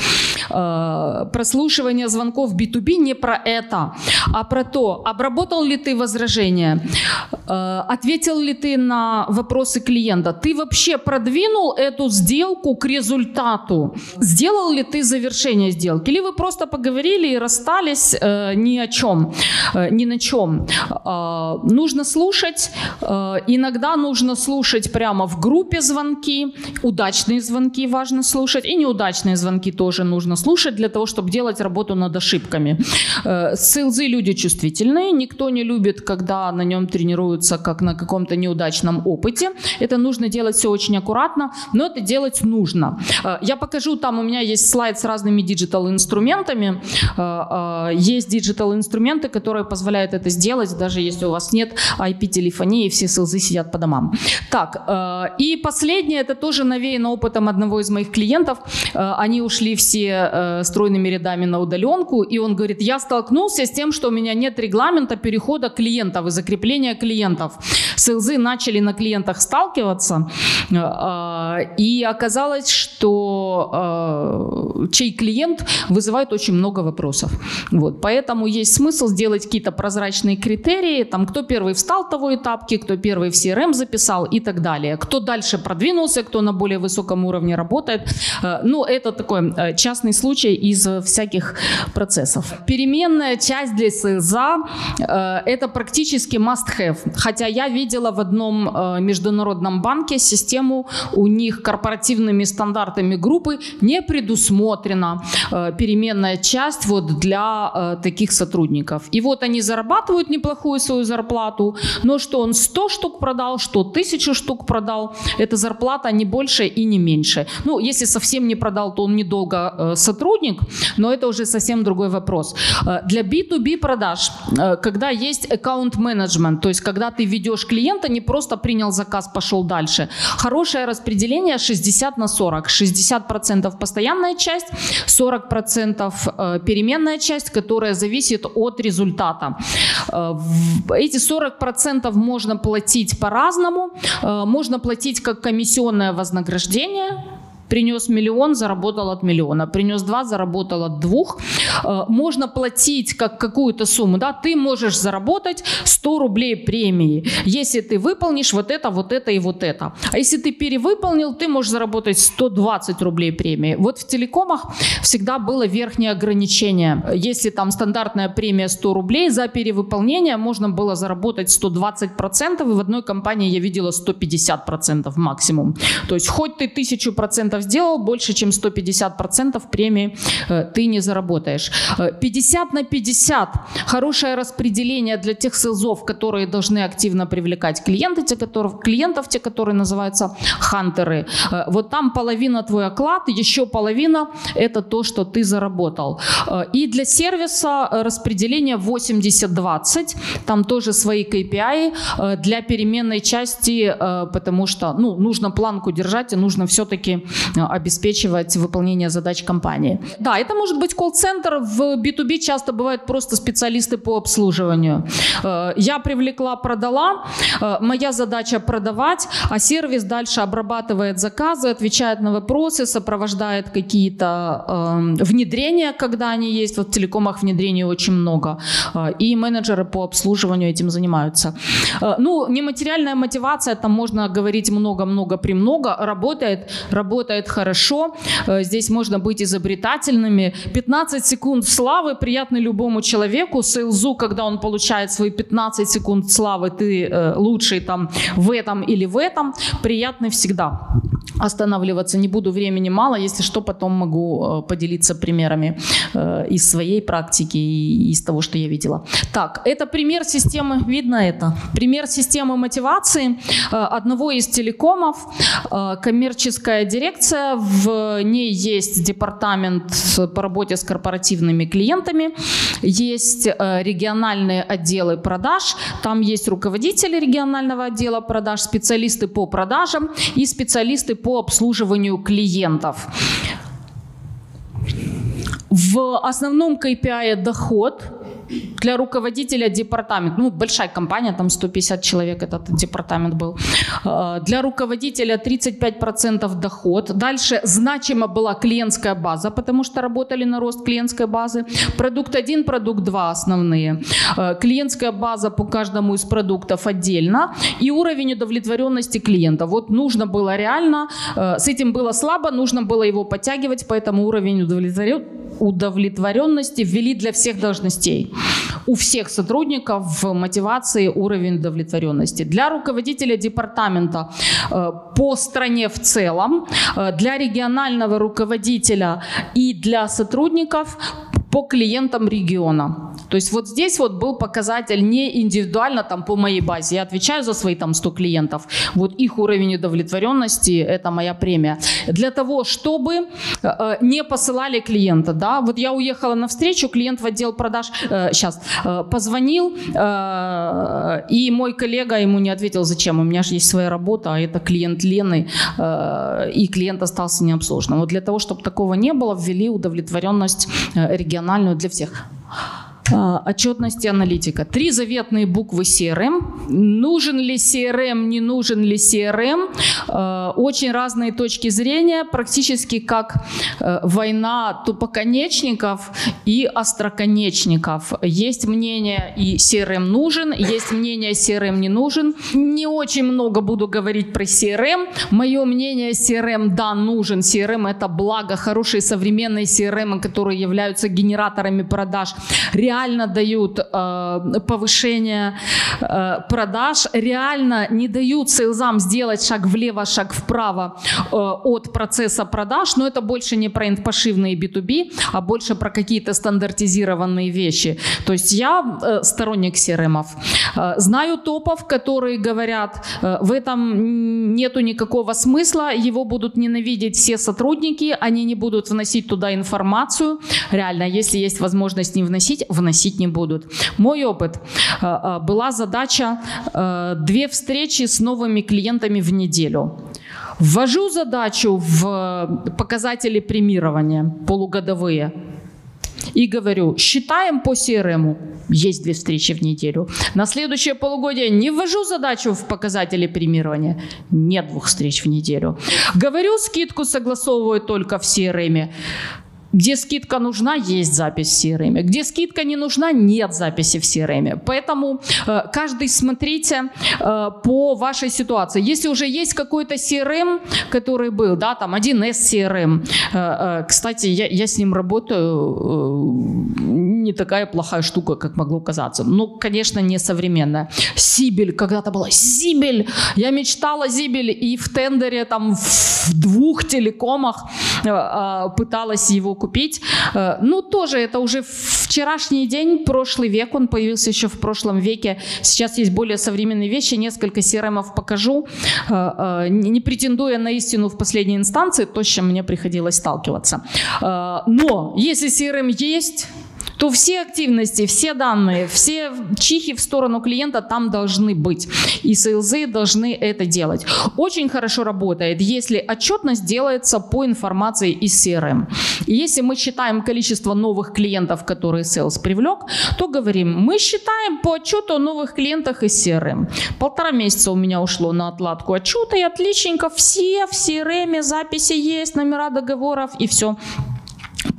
Э, прослушивание звонков B2B не про это, а про то, обработал ли ты возражения, э, ответил ли ты на вопросы клиента, ты вообще продвинул эту сделку к результату, сделал ли ты завершение сделки, или вы просто поговорили и расстались э, ни о чем, ни на чем. Нужно слушать, иногда нужно слушать прямо в группе звонки, удачные звонки важно слушать, и неудачные звонки тоже нужно слушать для того, чтобы делать работу над ошибками. Э, Sales ы люди чувствительные, никто не любит, когда на нем тренируются как на каком-то неудачном опыте. Это нужно делать все очень аккуратно, но это делать нужно. Э, я покажу, там у меня есть слайд с разными диджитал-инструментами. Э, есть диджитал-инструменты, которые позволяют это сделать, даже если у вас нет IP-телефонии, и все sales ы сидят по домам. Так, и последнее, это тоже навеяно опытом одного из моих клиентов. Э, они ушли все э, стройными рядами на удаленку, и он говорит, я столкнулся с тем, что у меня нет регламента перехода клиентов и закрепления клиентов. Сейлзы начали на клиентах сталкиваться, э, и оказалось, что чей клиент вызывает очень много вопросов. Вот. Поэтому есть смысл сделать какие-то прозрачные критерии, там, кто первый встал того этапки, кто первый в CRM записал и так далее. Кто дальше продвинулся, кто на более высоком уровне работает. Э, ну, это такой э, частный случай из всяких процессов. Переменная часть для СЗА э, – это практически must-have. Хотя я видела в одном международном банке систему, у них корпоративными стандартами группы не предусмотрена переменная часть вот для таких сотрудников. И вот они зарабатывают неплохую свою зарплату, но что он 100 штук продал, что 1000 штук продал, эта зарплата не больше и не меньше. Ну, если совсем не продал, то он недолго э, сотрудник, но это уже совсем другой вопрос. Э, для B2B продаж, э, когда есть аккаунт менеджмент, то есть когда ты ведешь клиента, не просто принял заказ, пошел дальше. Хорошее распределение 60 на 40. 60% постоянная часть, 40% э, переменная часть, которая зависит от результата. Эти 40% можно платить по-разному. Можно платить как комиссионное вознаграждение, Принес миллион, заработал от миллиона. Принес два, заработал от двух. Э, можно платить как какую-то сумму. Да? Ты можешь заработать 100 рублей премии, если ты выполнишь вот это, вот это и вот это. А если ты перевыполнил, ты можешь заработать 120 рублей премии. Вот в телекомах всегда было верхнее ограничение. Если там стандартная премия 100 рублей, за перевыполнение можно было заработать 120%, и в одной компании я видела 150% максимум. То есть хоть ты 1000% сделал, больше чем 150% премии э, ты не заработаешь. 50 э, на 50 хорошее распределение для тех селзов, которые должны активно привлекать клиенты, те, которые, клиентов, те, которые называются хантеры. Э, вот там половина твой оклад, еще половина это то, что ты заработал. И для сервиса распределение 80-20, там тоже свои KPI для переменной части, потому что ну, нужно планку держать и нужно все-таки обеспечивать выполнение задач компании. Да, это может быть колл-центр. В B2B часто бывают просто специалисты по обслуживанию. Э, я привлекла, продала. Э, моя задача продавать, а сервис дальше обрабатывает заказы, отвечает на вопросы, сопровождает какие-то э, внедрения, когда они есть. Вот в телекомах внедрений очень много. И менеджеры по обслуживанию этим занимаются. Ну, нематериальная мотивация, там можно говорить много-много премного, работает, работает хорошо. Здесь можно быть изобретательными. 15 секунд славы приятны любому человеку. Сейлзу, когда он получает свои 15 секунд славы, ты э, лучший там в этом или в этом, приятны всегда. Останавливаться не буду, времени мало. Если что, потом могу э, поделиться примерами э, из своей практики и из того, что я видела. Так, это пример системы, видно это? Пример системы мотивации э, одного из телекомов. Коммерческая дирекция, в ней есть департамент по работе с корпоративными клиентами, есть региональные отделы продаж, там есть руководители регионального отдела продаж, специалисты по продажам и специалисты по обслуживанию клиентов. В основном KPI доход – для руководителя департамента, ну, большая компания, там 150 человек этот департамент был, э, для руководителя 35% доход. Дальше значимо была клиентская база, потому что работали на рост клиентской базы. Продукт 1, продукт 2 основные. Э, клиентская база по каждому из продуктов отдельно. И уровень удовлетворенности клиента. Вот нужно было реально, э, с этим было слабо, нужно было его подтягивать, поэтому уровень удовлетворенности ввели для всех должностей у всех сотрудников мотивации уровень удовлетворенности. Для руководителя департамента э, по стране в целом, э, для регионального руководителя и для сотрудников по клиентам региона. То есть вот здесь вот был показатель не индивидуально там по моей базе. Я отвечаю за свои там 100 клиентов. Вот их уровень удовлетворенности – это моя премия. Для того, чтобы э, не посылали клиента, да, вот я уехала на встречу, клиент в отдел продаж, э, сейчас, э, позвонил, э, и мой коллега ему не ответил, зачем, у меня же есть своя работа, а это клиент Лены, э, и клиент остался необслуженным. Вот для того, чтобы такого не было, ввели удовлетворенность э, региональную для всех. А, отчетности аналитика. Три заветные буквы CRM. Нужен ли CRM, не нужен ли CRM? А, очень разные точки зрения, практически как э, война тупоконечников и остроконечников. Есть мнение и CRM нужен, есть мнение CRM не нужен. Не очень много буду говорить про CRM. Мое мнение CRM да нужен. CRM это благо, хорошие современные CRM, которые являются генераторами продаж. Реально реально дают э, повышение э, продаж, реально не дают сейлзам сделать шаг влево, шаг вправо э, от процесса продаж, но это больше не про пошивные B2B, а больше про какие-то стандартизированные вещи. То есть я э, сторонник CRM. Э, знаю топов, которые говорят, э, в этом нету никакого смысла, его будут ненавидеть все сотрудники, они не будут вносить туда информацию. Реально, если есть возможность не вносить, вносить носить не будут. Мой опыт. Э, э, была задача э, две встречи с новыми клиентами в неделю. Ввожу задачу в показатели премирования полугодовые. и говорю, считаем по CRM, есть две встречи в неделю. На следующее полугодие не ввожу задачу в показатели премирования, нет двух встреч в неделю. Говорю, скидку согласовываю только в CRM. Где скидка нужна, есть запись в CRM. Где скидка не нужна, нет записи в CRM. Поэтому э, каждый смотрите э, по вашей ситуации. Если уже есть какой-то CRM, который был, да, там 1С CRM. Э, кстати, я, я с ним работаю. Не такая плохая штука, как могло казаться. Ну, конечно, не современная. Сибель, когда-то была Сибель. Я мечтала Зибель и в тендере там в двух телекомах э, э, пыталась его купить. Э, ну, тоже это уже вчерашний день, прошлый век, он появился еще в прошлом веке. Сейчас есть более современные вещи, несколько CRM покажу, э, не претендуя на истину в последней инстанции, то, с чем мне приходилось сталкиваться. Но если CRM есть, то все активности, все данные, все чихи в сторону клиента там должны быть. И сейлзы должны это делать. Очень хорошо работает, если отчетность делается по информации из CRM. И если мы считаем количество новых клиентов, которые sales привлек, то говорим, мы считаем по отчету о новых клиентах из CRM. Полтора месяца у меня ушло на отладку отчета, и отличненько все в CRM записи есть, номера договоров и все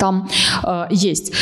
там э, есть.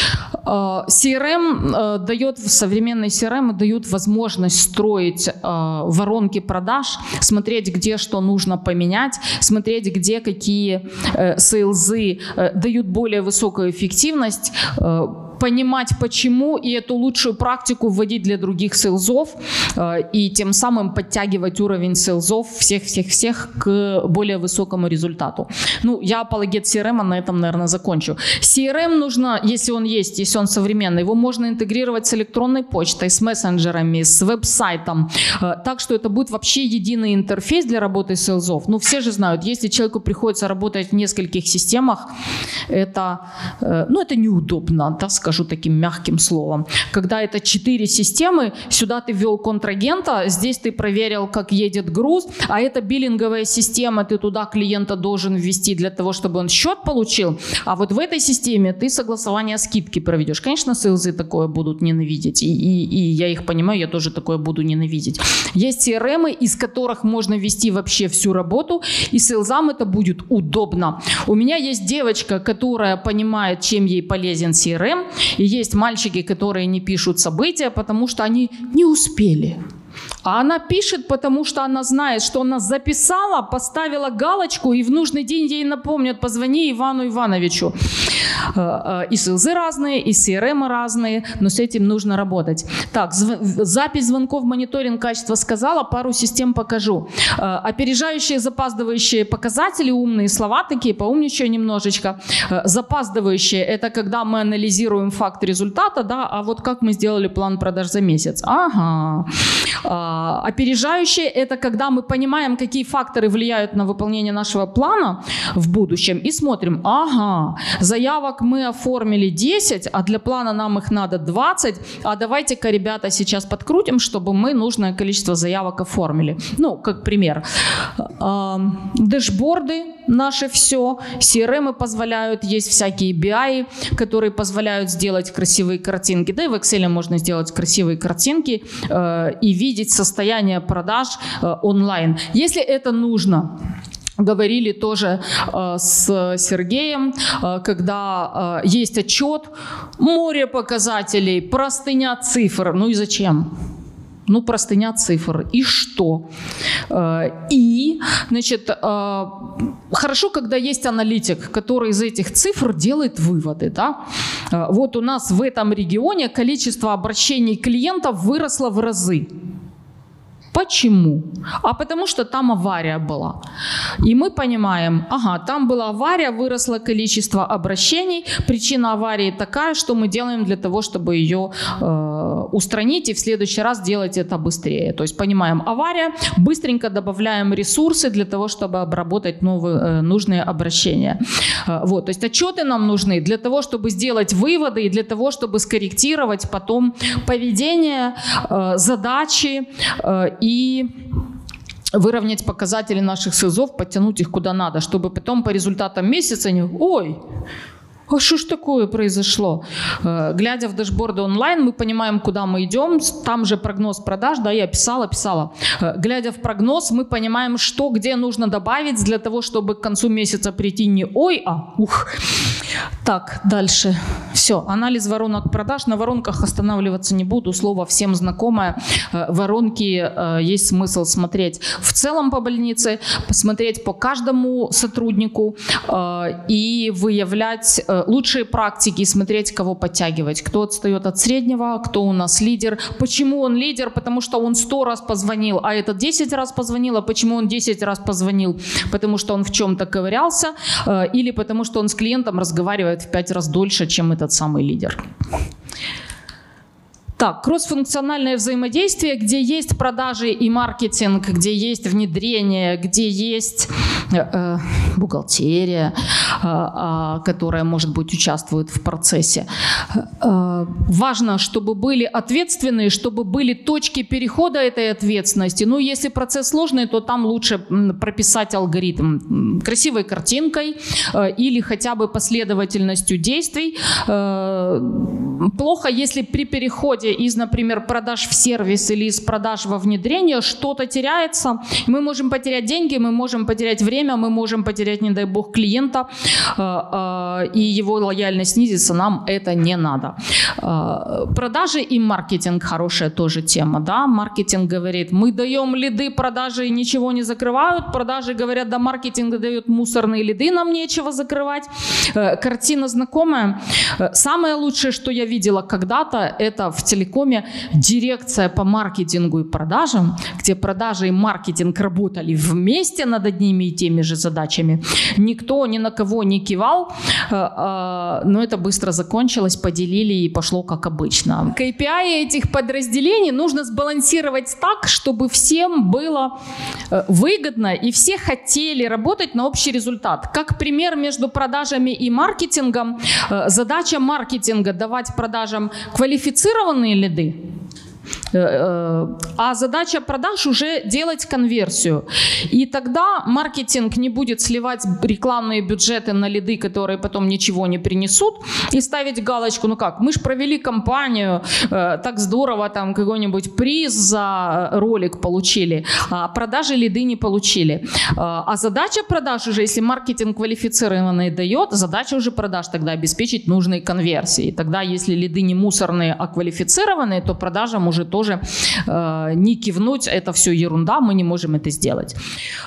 Э, CRM э, дает, современные CRM дают возможность строить э, воронки продаж, смотреть, где что нужно поменять, смотреть, где какие э, сейлзы э, дают более высокую эффективность, э, понимать почему и эту лучшую практику вводить для других сейлзов э, и тем самым подтягивать уровень сейлзов всех-всех-всех к более высокому результату. Ну, я апологет CRM, а на этом, наверное, закончу. CRM нужно, если он есть, если он современный, его можно интегрировать с электронной почтой, с мессенджерами, с веб-сайтом, э, так что это будет вообще единый интерфейс для работы сейлзов. Ну, все же знают, если человеку приходится работать в нескольких системах, это, э, ну, это неудобно, да, скажем скажу таким мягким словом. Когда это четыре системы, сюда ты ввел контрагента, здесь ты проверил, как едет груз, а это биллинговая система, ты туда клиента должен ввести для того, чтобы он счет получил, а вот в этой системе ты согласование скидки проведешь. Конечно, сейлзы такое будут ненавидеть, и, и, и я их понимаю, я тоже такое буду ненавидеть. Есть CRM, из которых можно вести вообще всю работу, и сейлзам это будет удобно. У меня есть девочка, которая понимает, чем ей полезен CRM, и есть мальчики, которые не пишут события, потому что они не успели. А она пишет, потому что она знает, что она записала, поставила галочку, и в нужный день ей напомнят, позвони Ивану Ивановичу. Э, э, и СЛЗ разные, и CRM разные, но с этим нужно работать. Так, запись звонков, мониторинг качества сказала, пару систем покажу. Э, опережающие, запаздывающие показатели, умные слова такие, поумничаю немножечко. Запаздывающие – это когда мы анализируем факт результата, да, а вот как мы сделали план продаж за месяц. Ага. Опережающие – это когда мы понимаем, какие факторы влияют на выполнение нашего плана в будущем и смотрим, ага, заявок мы оформили 10, а для плана нам их надо 20, а давайте-ка, ребята, сейчас подкрутим, чтобы мы нужное количество заявок оформили. Ну, как пример. Дэшборды наши все, CRM позволяют, есть всякие BI, которые позволяют сделать красивые картинки, да и в Excel можно сделать красивые картинки э, и видеть состояние продаж э, онлайн. Если это нужно, говорили тоже э, с Сергеем, э, когда есть отчет, море показателей, простыня цифр. Ну и зачем? Ну, простыня цифр. И что? И, значит, хорошо, когда есть аналитик, который из этих цифр делает выводы. Да? Вот у нас в этом регионе количество обращений клиентов выросло в разы. Почему? А потому что там авария была. И мы понимаем, ага, там была авария, выросло количество обращений. Причина аварии такая, что мы делаем для того, чтобы ее э, устранить и в следующий раз делать это быстрее. То есть понимаем, авария, быстренько добавляем ресурсы для того, чтобы обработать новые, э, нужные обращения. Э, вот, то есть отчеты нам нужны для того, чтобы сделать выводы и для того, чтобы скорректировать потом поведение, э, задачи э, и выровнять показатели наших СИЗОВ, подтянуть их куда надо, чтобы потом по результатам месяца не «Ой, а что ж такое произошло? Э, глядя в дашборды онлайн, мы понимаем, куда мы идем. Там же прогноз продаж, да, я писала, писала. Э, глядя в прогноз, мы понимаем, что, где нужно добавить для того, чтобы к концу месяца прийти не ой, а ух. Так, дальше. Все, анализ воронок продаж. На воронках останавливаться не буду. Слово всем знакомое. Э, воронки есть смысл смотреть в целом по больнице, посмотреть по каждому сотруднику и выявлять лучшие практики, смотреть, кого подтягивать. Кто отстает от среднего, кто у нас лидер. Почему он лидер? Потому что он 100 раз позвонил, а этот 10 раз позвонил. А почему он 10 раз позвонил? Потому что он в чем-то ковырялся э, или потому что он с клиентом разговаривает в 5 раз дольше, чем этот самый лидер. Так, кроссфункциональное взаимодействие, где есть продажи и маркетинг, где есть внедрение, где есть э, э бухгалтерия, э, э, которая, может быть, участвует в процессе. Э, важно, чтобы были ответственные, чтобы были точки перехода этой ответственности. Ну, если процесс сложный, то там лучше прописать алгоритм красивой картинкой э, или хотя бы последовательностью действий. Э, плохо, если при переходе переходе из, например, продаж в сервис или из продаж во внедрение что-то теряется. Мы можем потерять деньги, мы можем потерять время, мы можем потерять, не дай бог, клиента, э, э, и его лояльность снизится. Нам это не надо. Э, продажи и маркетинг хорошая тоже тема. Да? Маркетинг говорит, мы даем лиды, продажи ничего не закрывают. Продажи говорят, да, маркетинг дает мусорные лиды, нам нечего закрывать. Картина знакомая. Самое лучшее, что я видела когда-то, это в телефоне телекоме дирекция по маркетингу и продажам, где продажи и маркетинг работали вместе над одними и теми же задачами. Никто ни на кого не кивал, э, э, но это быстро закончилось, поделили и пошло как обычно. KPI этих подразделений нужно сбалансировать так, чтобы всем было э, выгодно и все хотели работать на общий результат. Как пример между продажами и маркетингом, задача маркетинга давать продажам квалифицированные рекламные лиды. Э, э, а задача продаж уже делать конверсию. И тогда маркетинг не будет сливать рекламные бюджеты на лиды, которые потом ничего не принесут, и ставить галочку, ну как, мы же провели кампанию, э, так здорово, там какой-нибудь приз за ролик получили, а продажи лиды не получили. А задача продаж уже, если маркетинг квалифицированный дает, задача уже продаж тогда обеспечить нужные конверсии. Тогда, если лиды не мусорные, а квалифицированные, то продажам уже то тоже э, не кивнуть, это все ерунда, мы не можем это сделать.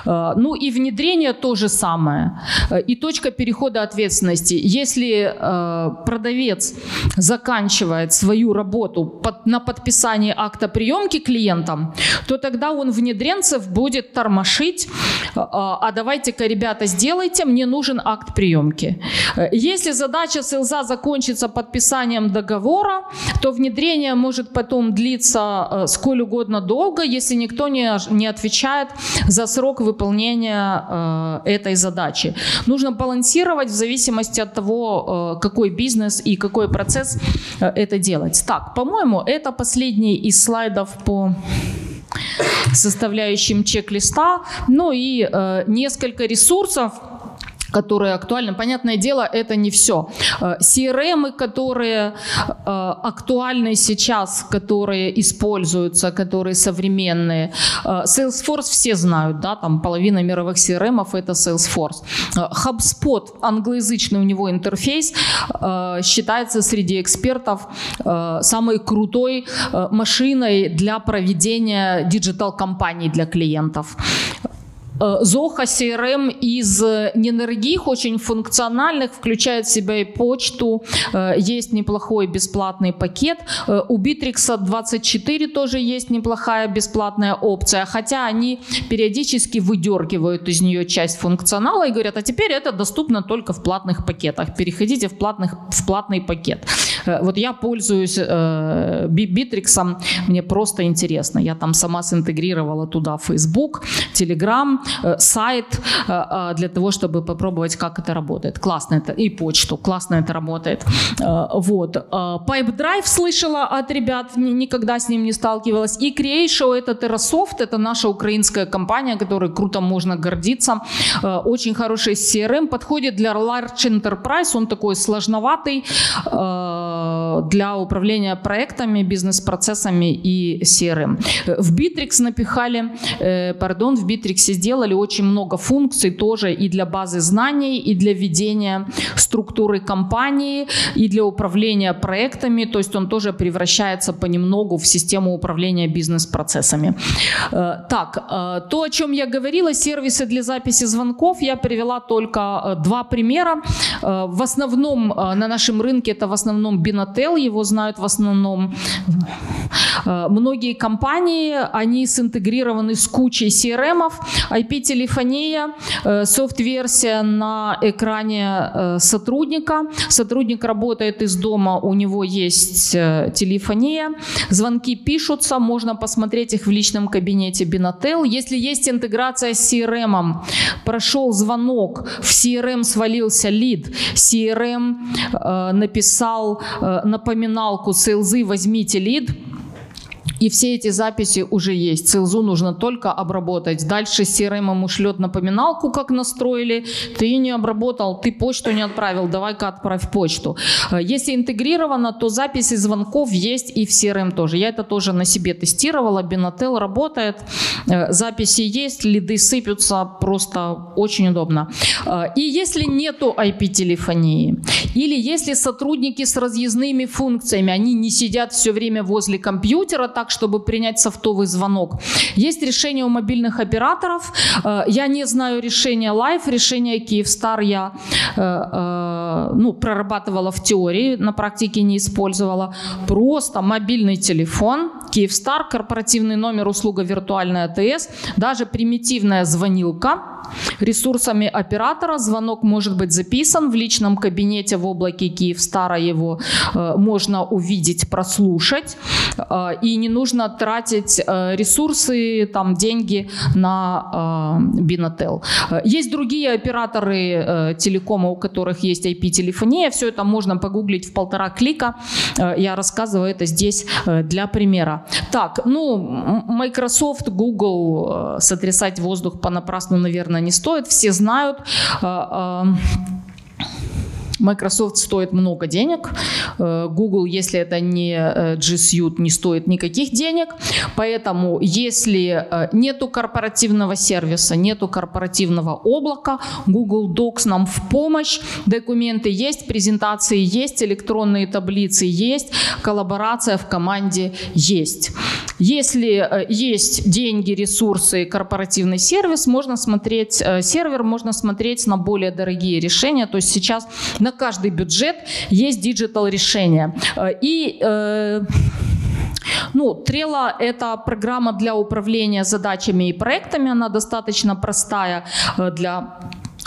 Э, ну и внедрение то же самое. Э, и точка перехода ответственности. Если э, продавец заканчивает свою работу под, на подписании акта приемки клиентам, то тогда он внедренцев будет тормошить, э, а давайте-ка, ребята, сделайте, мне нужен акт приемки. Э, если задача СЛЗа закончится подписанием договора, то внедрение может потом длиться Э, сколь угодно долго, если никто не, не отвечает за срок выполнения э, этой задачи. Нужно балансировать в зависимости от того, э, какой бизнес и какой процесс это делать. Так, по-моему, это последний из слайдов по составляющим чек-листа. Ну и э, несколько ресурсов, которые актуальны. Понятное дело, это не все. CRM, э, которые э, актуальны сейчас, которые используются, которые современные. Э, Salesforce все знают, да, там половина мировых CRM это Salesforce. HubSpot, англоязычный у него интерфейс, считается среди экспертов самой крутой машиной для проведения диджитал-кампаний для клиентов. Zoho CRM из недорогих, очень функциональных, включает в себя и почту, э, есть неплохой бесплатный пакет. Э, у Bittrex 24 тоже есть неплохая бесплатная опция, хотя они периодически выдергивают из нее часть функционала и говорят, а теперь это доступно только в платных пакетах, переходите в, платных, в платный пакет. Вот я пользуюсь Bittrex, мне просто интересно. Я там сама синтегрировала туда Facebook, Telegram, сайт для того, чтобы попробовать, как это работает. Классно это. И почту. Классно это работает. Вот. Pipe Drive слышала от ребят, никогда с ним не сталкивалась. И Creatio это TerraSoft, это наша украинская компания, которой круто можно гордиться. Очень хороший CRM, подходит для Large Enterprise, он такой сложноватый для управления проектами, бизнес-процессами и CRM. В Bittrex напихали, пардон, в Bittrex сделали очень много функций тоже и для базы знаний, и для ведения структуры компании, и для управления проектами, то есть он тоже превращается понемногу в систему управления бизнес-процессами. Так, то, о чем я говорила, сервисы для записи звонков, я привела только два примера. В основном на нашем рынке это в основном Binatel, его знают в основном многие компании, они синтегрированы с кучей CRM, IP-телефония, софт-версия на экране сотрудника. Сотрудник работает из дома, у него есть телефония, звонки пишутся, можно посмотреть их в личном кабинете Binatel. Если есть интеграция с CRM, прошел звонок, в CRM свалился лид, CRM э, написал э, напоминалку, сейлзы, возьмите лид, и все эти записи уже есть. Целзу нужно только обработать. Дальше CRM ушлет напоминалку, как настроили. Ты не обработал, ты почту не отправил, давай-ка отправь почту. Э, если интегрировано, то записи звонков есть и в CRM тоже. Я это тоже на себе тестировала. Binatel работает, э, записи есть, лиды сыпятся, просто очень удобно. Э, и если нету IP-телефонии, или если сотрудники с разъездными функциями, они не сидят все время возле компьютера, так чтобы принять софтовый звонок. Есть решение у мобильных операторов. Э, я не знаю решения Live, решение Kyivstar я э, э, ну, прорабатывала в теории, на практике не использовала. Просто мобильный телефон, Kyivstar, корпоративный номер, услуга виртуальная АТС, даже примитивная звонилка, ресурсами оператора. Звонок может быть записан в личном кабинете в облаке Киевстара. Его э, можно увидеть, прослушать. Э, и не нужно тратить э, ресурсы, там, деньги на э, Binatel. Есть другие операторы э, телекома, у которых есть IP-телефония. Все это можно погуглить в полтора клика. Э, я рассказываю это здесь э, для примера. Так, ну, Microsoft, Google, э, сотрясать воздух понапрасну, наверное, не стоит. Все знают. Microsoft стоит много денег, э, Google, если это не э, G Suite, не стоит никаких денег, поэтому если э, нету корпоративного сервиса, нету корпоративного облака, Google Docs нам в помощь, документы есть, презентации есть, электронные таблицы есть, коллаборация в команде есть. Если есть деньги, ресурсы, корпоративный сервис, можно смотреть сервер, можно смотреть на более дорогие решения. То есть сейчас на каждый бюджет есть диджитал решение. Э, и э, ну, Trello — это программа для управления задачами и проектами. Она достаточно простая э, для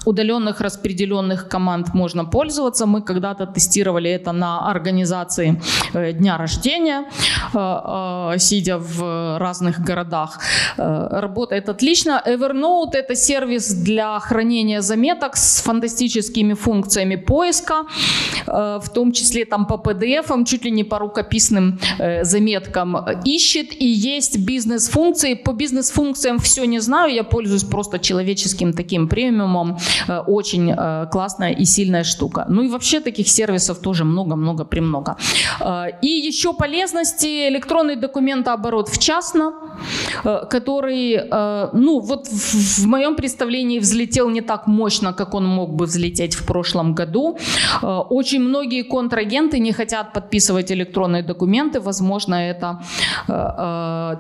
удаленных распределенных команд можно пользоваться. Мы когда-то тестировали это на организации э, дня рождения, э, э, сидя в разных городах. Работает отлично. Evernote — это сервис для хранения заметок с фантастическими функциями поиска, в том числе там по PDF, чуть ли не по рукописным заметкам ищет. И есть бизнес-функции. По бизнес-функциям все не знаю, я пользуюсь просто человеческим таким премиумом. Э, очень э, классная и сильная штука. Ну и вообще таких сервисов тоже много-много премного. Э, и еще полезности электронный документооборот в частно, который, ну вот в моем представлении взлетел не так мощно, как он мог бы взлететь в прошлом году. Очень многие контрагенты не хотят подписывать электронные документы. Возможно, это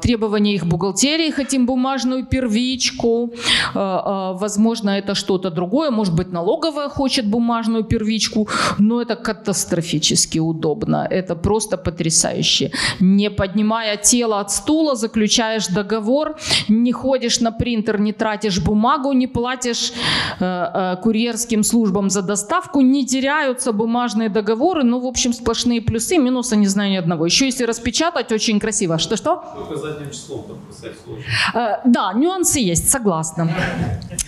требование их бухгалтерии, хотим бумажную первичку. Возможно, это что-то другое другое, может быть, налоговая хочет бумажную первичку, но это катастрофически удобно, это просто потрясающе. Не поднимая тело от стула, заключаешь договор, не ходишь на принтер, не тратишь бумагу, не платишь э, э, курьерским службам за доставку, не теряются бумажные договоры, ну, в общем, сплошные плюсы, минуса не знаю ни одного. Еще если распечатать, очень красиво. Что-что? Только задним числом сложно. Э, да, нюансы есть, согласна.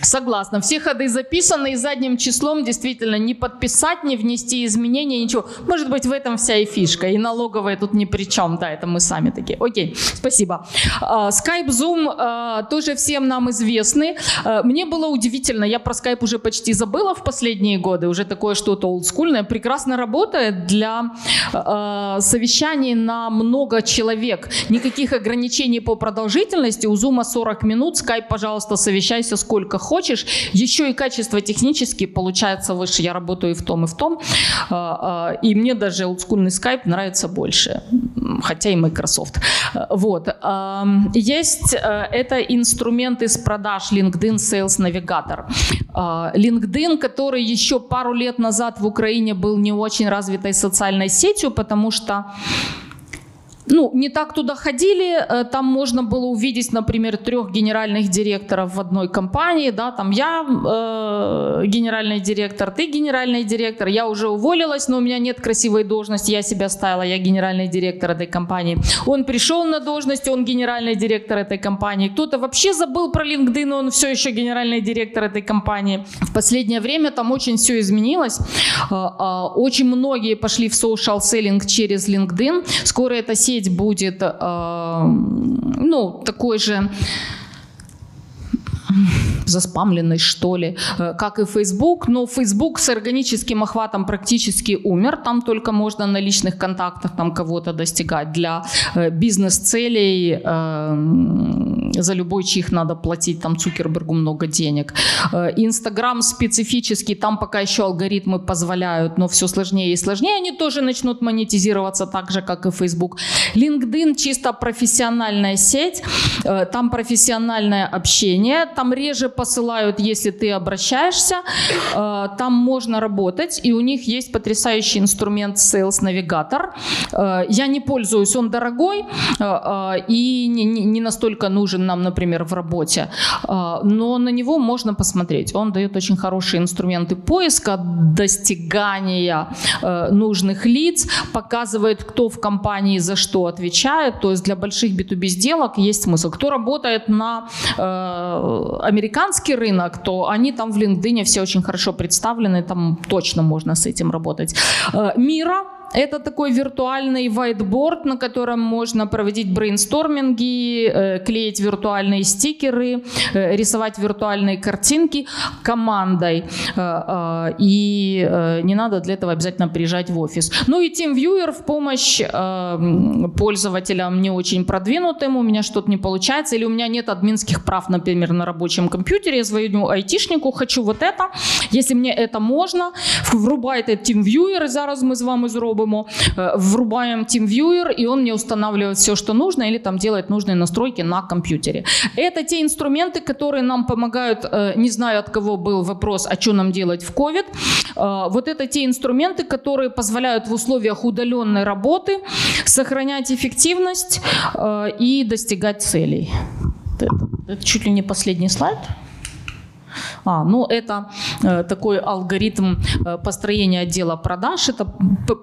Согласна. Все ходы записаны, и задним числом действительно не подписать, не внести изменения, ничего. Может быть, в этом вся и фишка. И налоговая тут ни при чем. Да, это мы сами такие. Окей, спасибо. Э, Skype, Zoom э, тоже всем нам известны. Э, Мне было удивительно, я про Skype уже почти забыла в последние годы, уже такое что-то олдскульное. Прекрасно работает для совещаний на много человек. Никаких ограничений по продолжительности. У Zoom 40 минут, Skype, пожалуйста, совещайся сколько хочешь. Еще и качество технически получается выше. Я работаю и в том, и в том. Э, э, И мне даже олдскульный Skype нравится больше. Хотя и Microsoft. Вот. Эм, Есть это инструмент из продаж LinkedIn Sales Navigator. LinkedIn, который еще пару лет назад в Украине был не очень развитой социальной сетью, потому что ну, не так туда ходили, э, там можно было увидеть, например, трех генеральных директоров в одной компании, да, там я э, генеральный директор, ты генеральный директор, я уже уволилась, но у меня нет красивой должности, я себя ставила, я генеральный директор этой компании. Он пришел на должность, он генеральный директор этой компании. Кто-то вообще забыл про LinkedIn, но он все еще генеральный директор этой компании. В последнее время там очень все изменилось. Э, э, Очень многие пошли в social selling через LinkedIn. Скоро эта сеть будет, э, ну, такой же заспамленный, что ли, э, как и Facebook. Но Facebook с органическим охватом практически умер. Там только можно на личных контактах там кого-то достигать. Для э, бизнес-целей э, за любой чих надо платить там Цукербергу много денег. Э, Инстаграм специфический, там пока еще алгоритмы позволяют, но все сложнее и сложнее. Они тоже начнут монетизироваться так же, как и Facebook. LinkedIn чисто профессиональная сеть, там профессиональное общение, там реже посылают, если ты обращаешься, э, там можно работать, и у них есть потрясающий инструмент Sales Navigator. Э, Я не пользуюсь, он дорогой э, и не- настолько нужен нам, например, в работе, но на него можно посмотреть. Он дает очень хорошие инструменты поиска, достигания нужных лиц, показывает, кто в компании за что отвечает. То есть для больших B2B сделок есть смысл. Кто работает на э, американский рынок, то они там в LinkedIn все очень хорошо представлены, там точно можно с этим работать. Э, Мира это такой виртуальный whiteboard, на котором можно проводить брейнсторминги, э, клеить виртуальные стикеры, э, рисовать виртуальные картинки командой. Э, И не надо для этого обязательно приезжать в офис. Ну и TeamViewer в помощь пользователям не очень продвинутым. У меня что-то не получается. Или у меня нет админских прав, например, на рабочем компьютере. Я звоню айтишнику, хочу вот это. Если мне это можно, врубайте TeamViewer, і зараз ми з вами зробимо. Е, Врубаем TeamViewer, и он мне устанавливает все, что нужно, или там делает нужные настройки на компьютере. Это те инструменты, которые нам помогают, э, не знаю, от кого был вопрос, а что нам делать в COVID. Э, Вот это те инструменты, которые позволяют в условиях удаленной работы сохранять эффективность э, и достигать целей. Это чуть ли не последний слайд. А, ну это э, такой алгоритм э, построения отдела продаж. Это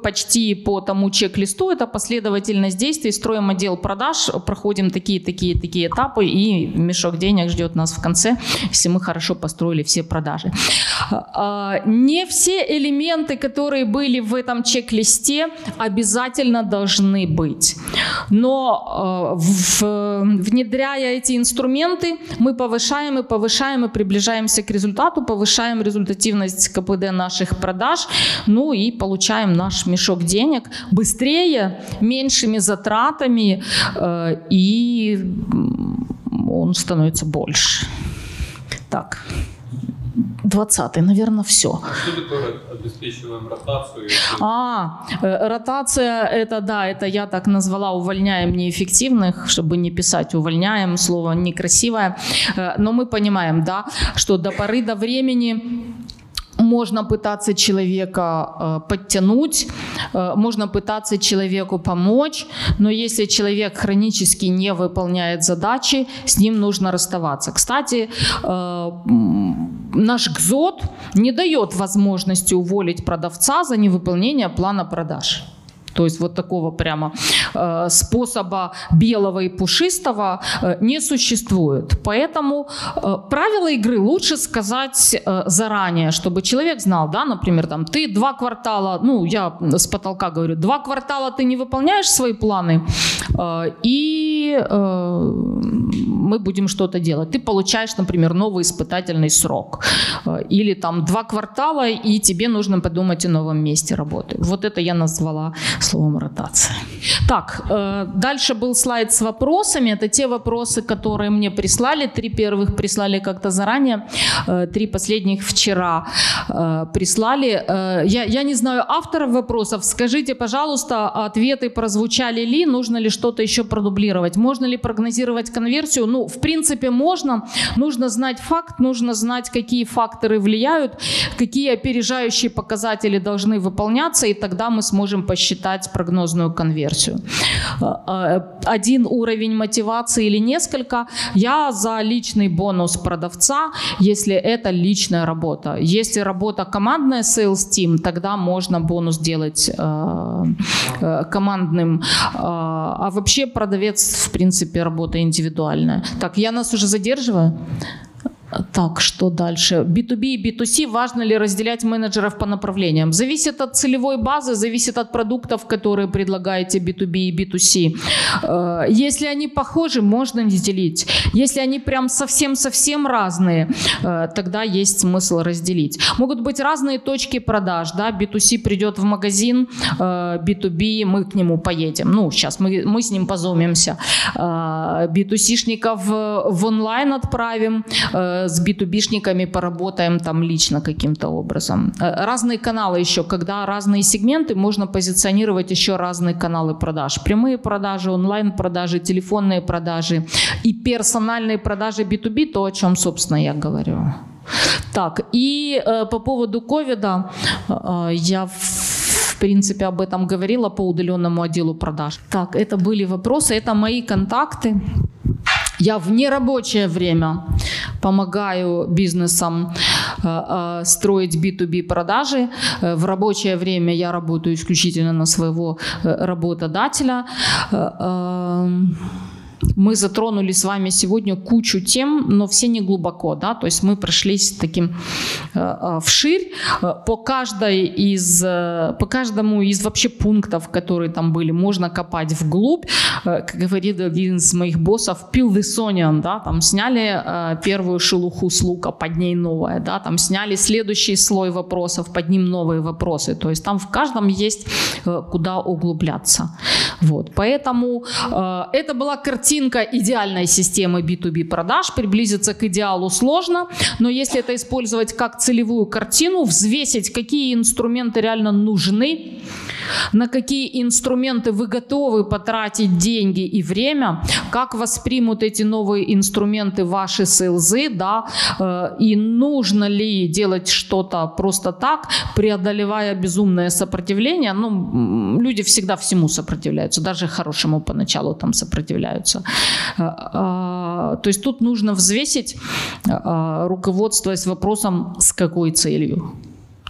почти по тому чек-листу, это последовательность действий. Строим отдел продаж, проходим такие-такие такие этапы, и мешок денег ждет нас в конце, если мы хорошо построили все продажи. А, Не все элементы, которые были в этом чек-листе, обязательно должны быть. Но э, в- внедряя эти инструменты, мы повышаем и повышаем и приближаемся к результату, повышаем результативность КПД наших продаж, ну и получаем наш мешок денег быстрее, меньшими затратами, э, и он становится больше. Так, 20 наверное, все. Что такое обеспечиваем ротацию? А, э, ротация, это да, это я так назвала увольняем неэффективных, чтобы не писать увольняем, слово некрасивое. Э, Но мы понимаем, да, что до поры до времени можно пытаться человека э, подтянуть, э, можно пытаться человеку помочь, но если человек хронически не выполняет задачи, с ним нужно расставаться. Кстати, э, наш ГЗОТ не дает возможности уволить продавца за невыполнение плана продаж. То есть вот такого прямо э, способа белого и пушистого э, не существует. Поэтому э, правила игры лучше сказать заранее, чтобы человек знал, да, например, там ты два квартала, ну я с потолка говорю, два квартала ты не выполняешь свои планы, и мы будем что-то делать. Ты получаешь, например, новый испытательный срок. Э, или там два квартала, и тебе нужно подумать о новом месте работы. Вот это я назвала словом ротация. Так, э, дальше был слайд с вопросами. Это те вопросы, которые мне прислали. Три первых прислали как-то заранее, э, три последних вчера прислали. Я, я не знаю авторов вопросов. Скажите, пожалуйста, ответы прозвучали ли? Нужно ли что-то еще продублировать? Можно ли прогнозировать конверсию? Ну, в принципе, можно. Нужно знать факт, нужно знать, какие факторы влияют, какие опережающие показатели должны выполняться, и тогда мы сможем посчитать прогнозную конверсию. А, а, один уровень мотивации или несколько. Я за личный бонус продавца, если это личная работа. Если работа командная sales team, тогда можно бонус делать э, э, командным. А вообще продавец, в принципе, работа индивидуальная. Так, я нас уже задерживаю? Так, что дальше? B2B и B2C, важно ли разделять менеджеров по направлениям? Зависит от целевой базы, зависит от продуктов, которые предлагаете B2B и B2C. Э, если они похожи, можно не делить. Если они прям совсем-совсем разные, э, тогда есть смысл разделить. Могут быть разные точки продаж. Да? B2C придет в магазин, B2B э, мы к нему поедем. Ну, сейчас мы, мы с ним позумимся. B2C-шников в онлайн отправим, с B2B-шниками поработаем там лично каким-то образом. Э, разные каналы еще, когда разные сегменты, можно позиционировать еще разные каналы продаж. Прямые продажи, онлайн-продажи, телефонные продажи и персональные продажи B2B, то, о чем, собственно, я говорю. Так, и э, по поводу ковида э, я в принципе, об этом говорила по удаленному отделу продаж. Так, это были вопросы, это мои контакты. Я в нерабочее время помогаю бизнесам э, э, строить B2B продажи. Э, в рабочее время я работаю исключительно на своего работодателя. Мы затронули с вами сегодня кучу тем, но все не глубоко, да, то есть мы прошлись таким э, э вширь. Э, по каждой из, э, по каждому из вообще пунктов, которые там были, можно копать вглубь, как говорит один из моих боссов, пил the да, там сняли э, первую шелуху с лука, под ней новая, да, там сняли следующий слой вопросов, под ним новые вопросы, то есть там в каждом есть э, куда углубляться, вот, поэтому э, это была картина картинка идеальной системы B2B продаж. Приблизиться к идеалу сложно, но если это использовать как целевую картину, взвесить, какие инструменты реально нужны, на какие инструменты вы готовы потратить деньги и время, как воспримут эти новые инструменты ваши селзы, да, э, и нужно ли делать что-то просто так, преодолевая безумное сопротивление. Ну, люди всегда всему сопротивляются, даже хорошему поначалу там сопротивляются. Э, э, то есть тут нужно взвесить, руководствуясь вопросом, с какой целью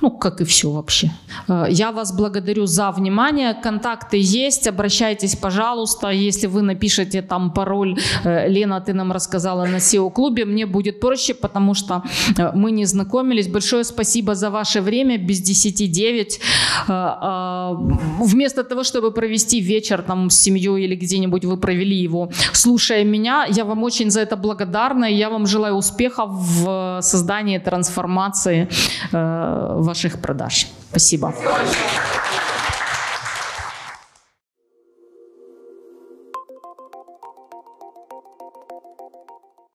ну, как и все вообще. Э, я вас благодарю за внимание. Контакты есть, обращайтесь, пожалуйста. Если вы напишете там пароль э, «Лена, ты нам рассказала на SEO-клубе», мне будет проще, потому что э, мы не знакомились. Большое спасибо за ваше время, без 10-9. Вместо того, чтобы провести вечер там с семьей или где-нибудь вы провели его, слушая меня, я вам очень за это благодарна. И я вам желаю успехов в создании трансформации ваших продаж. Спасибо.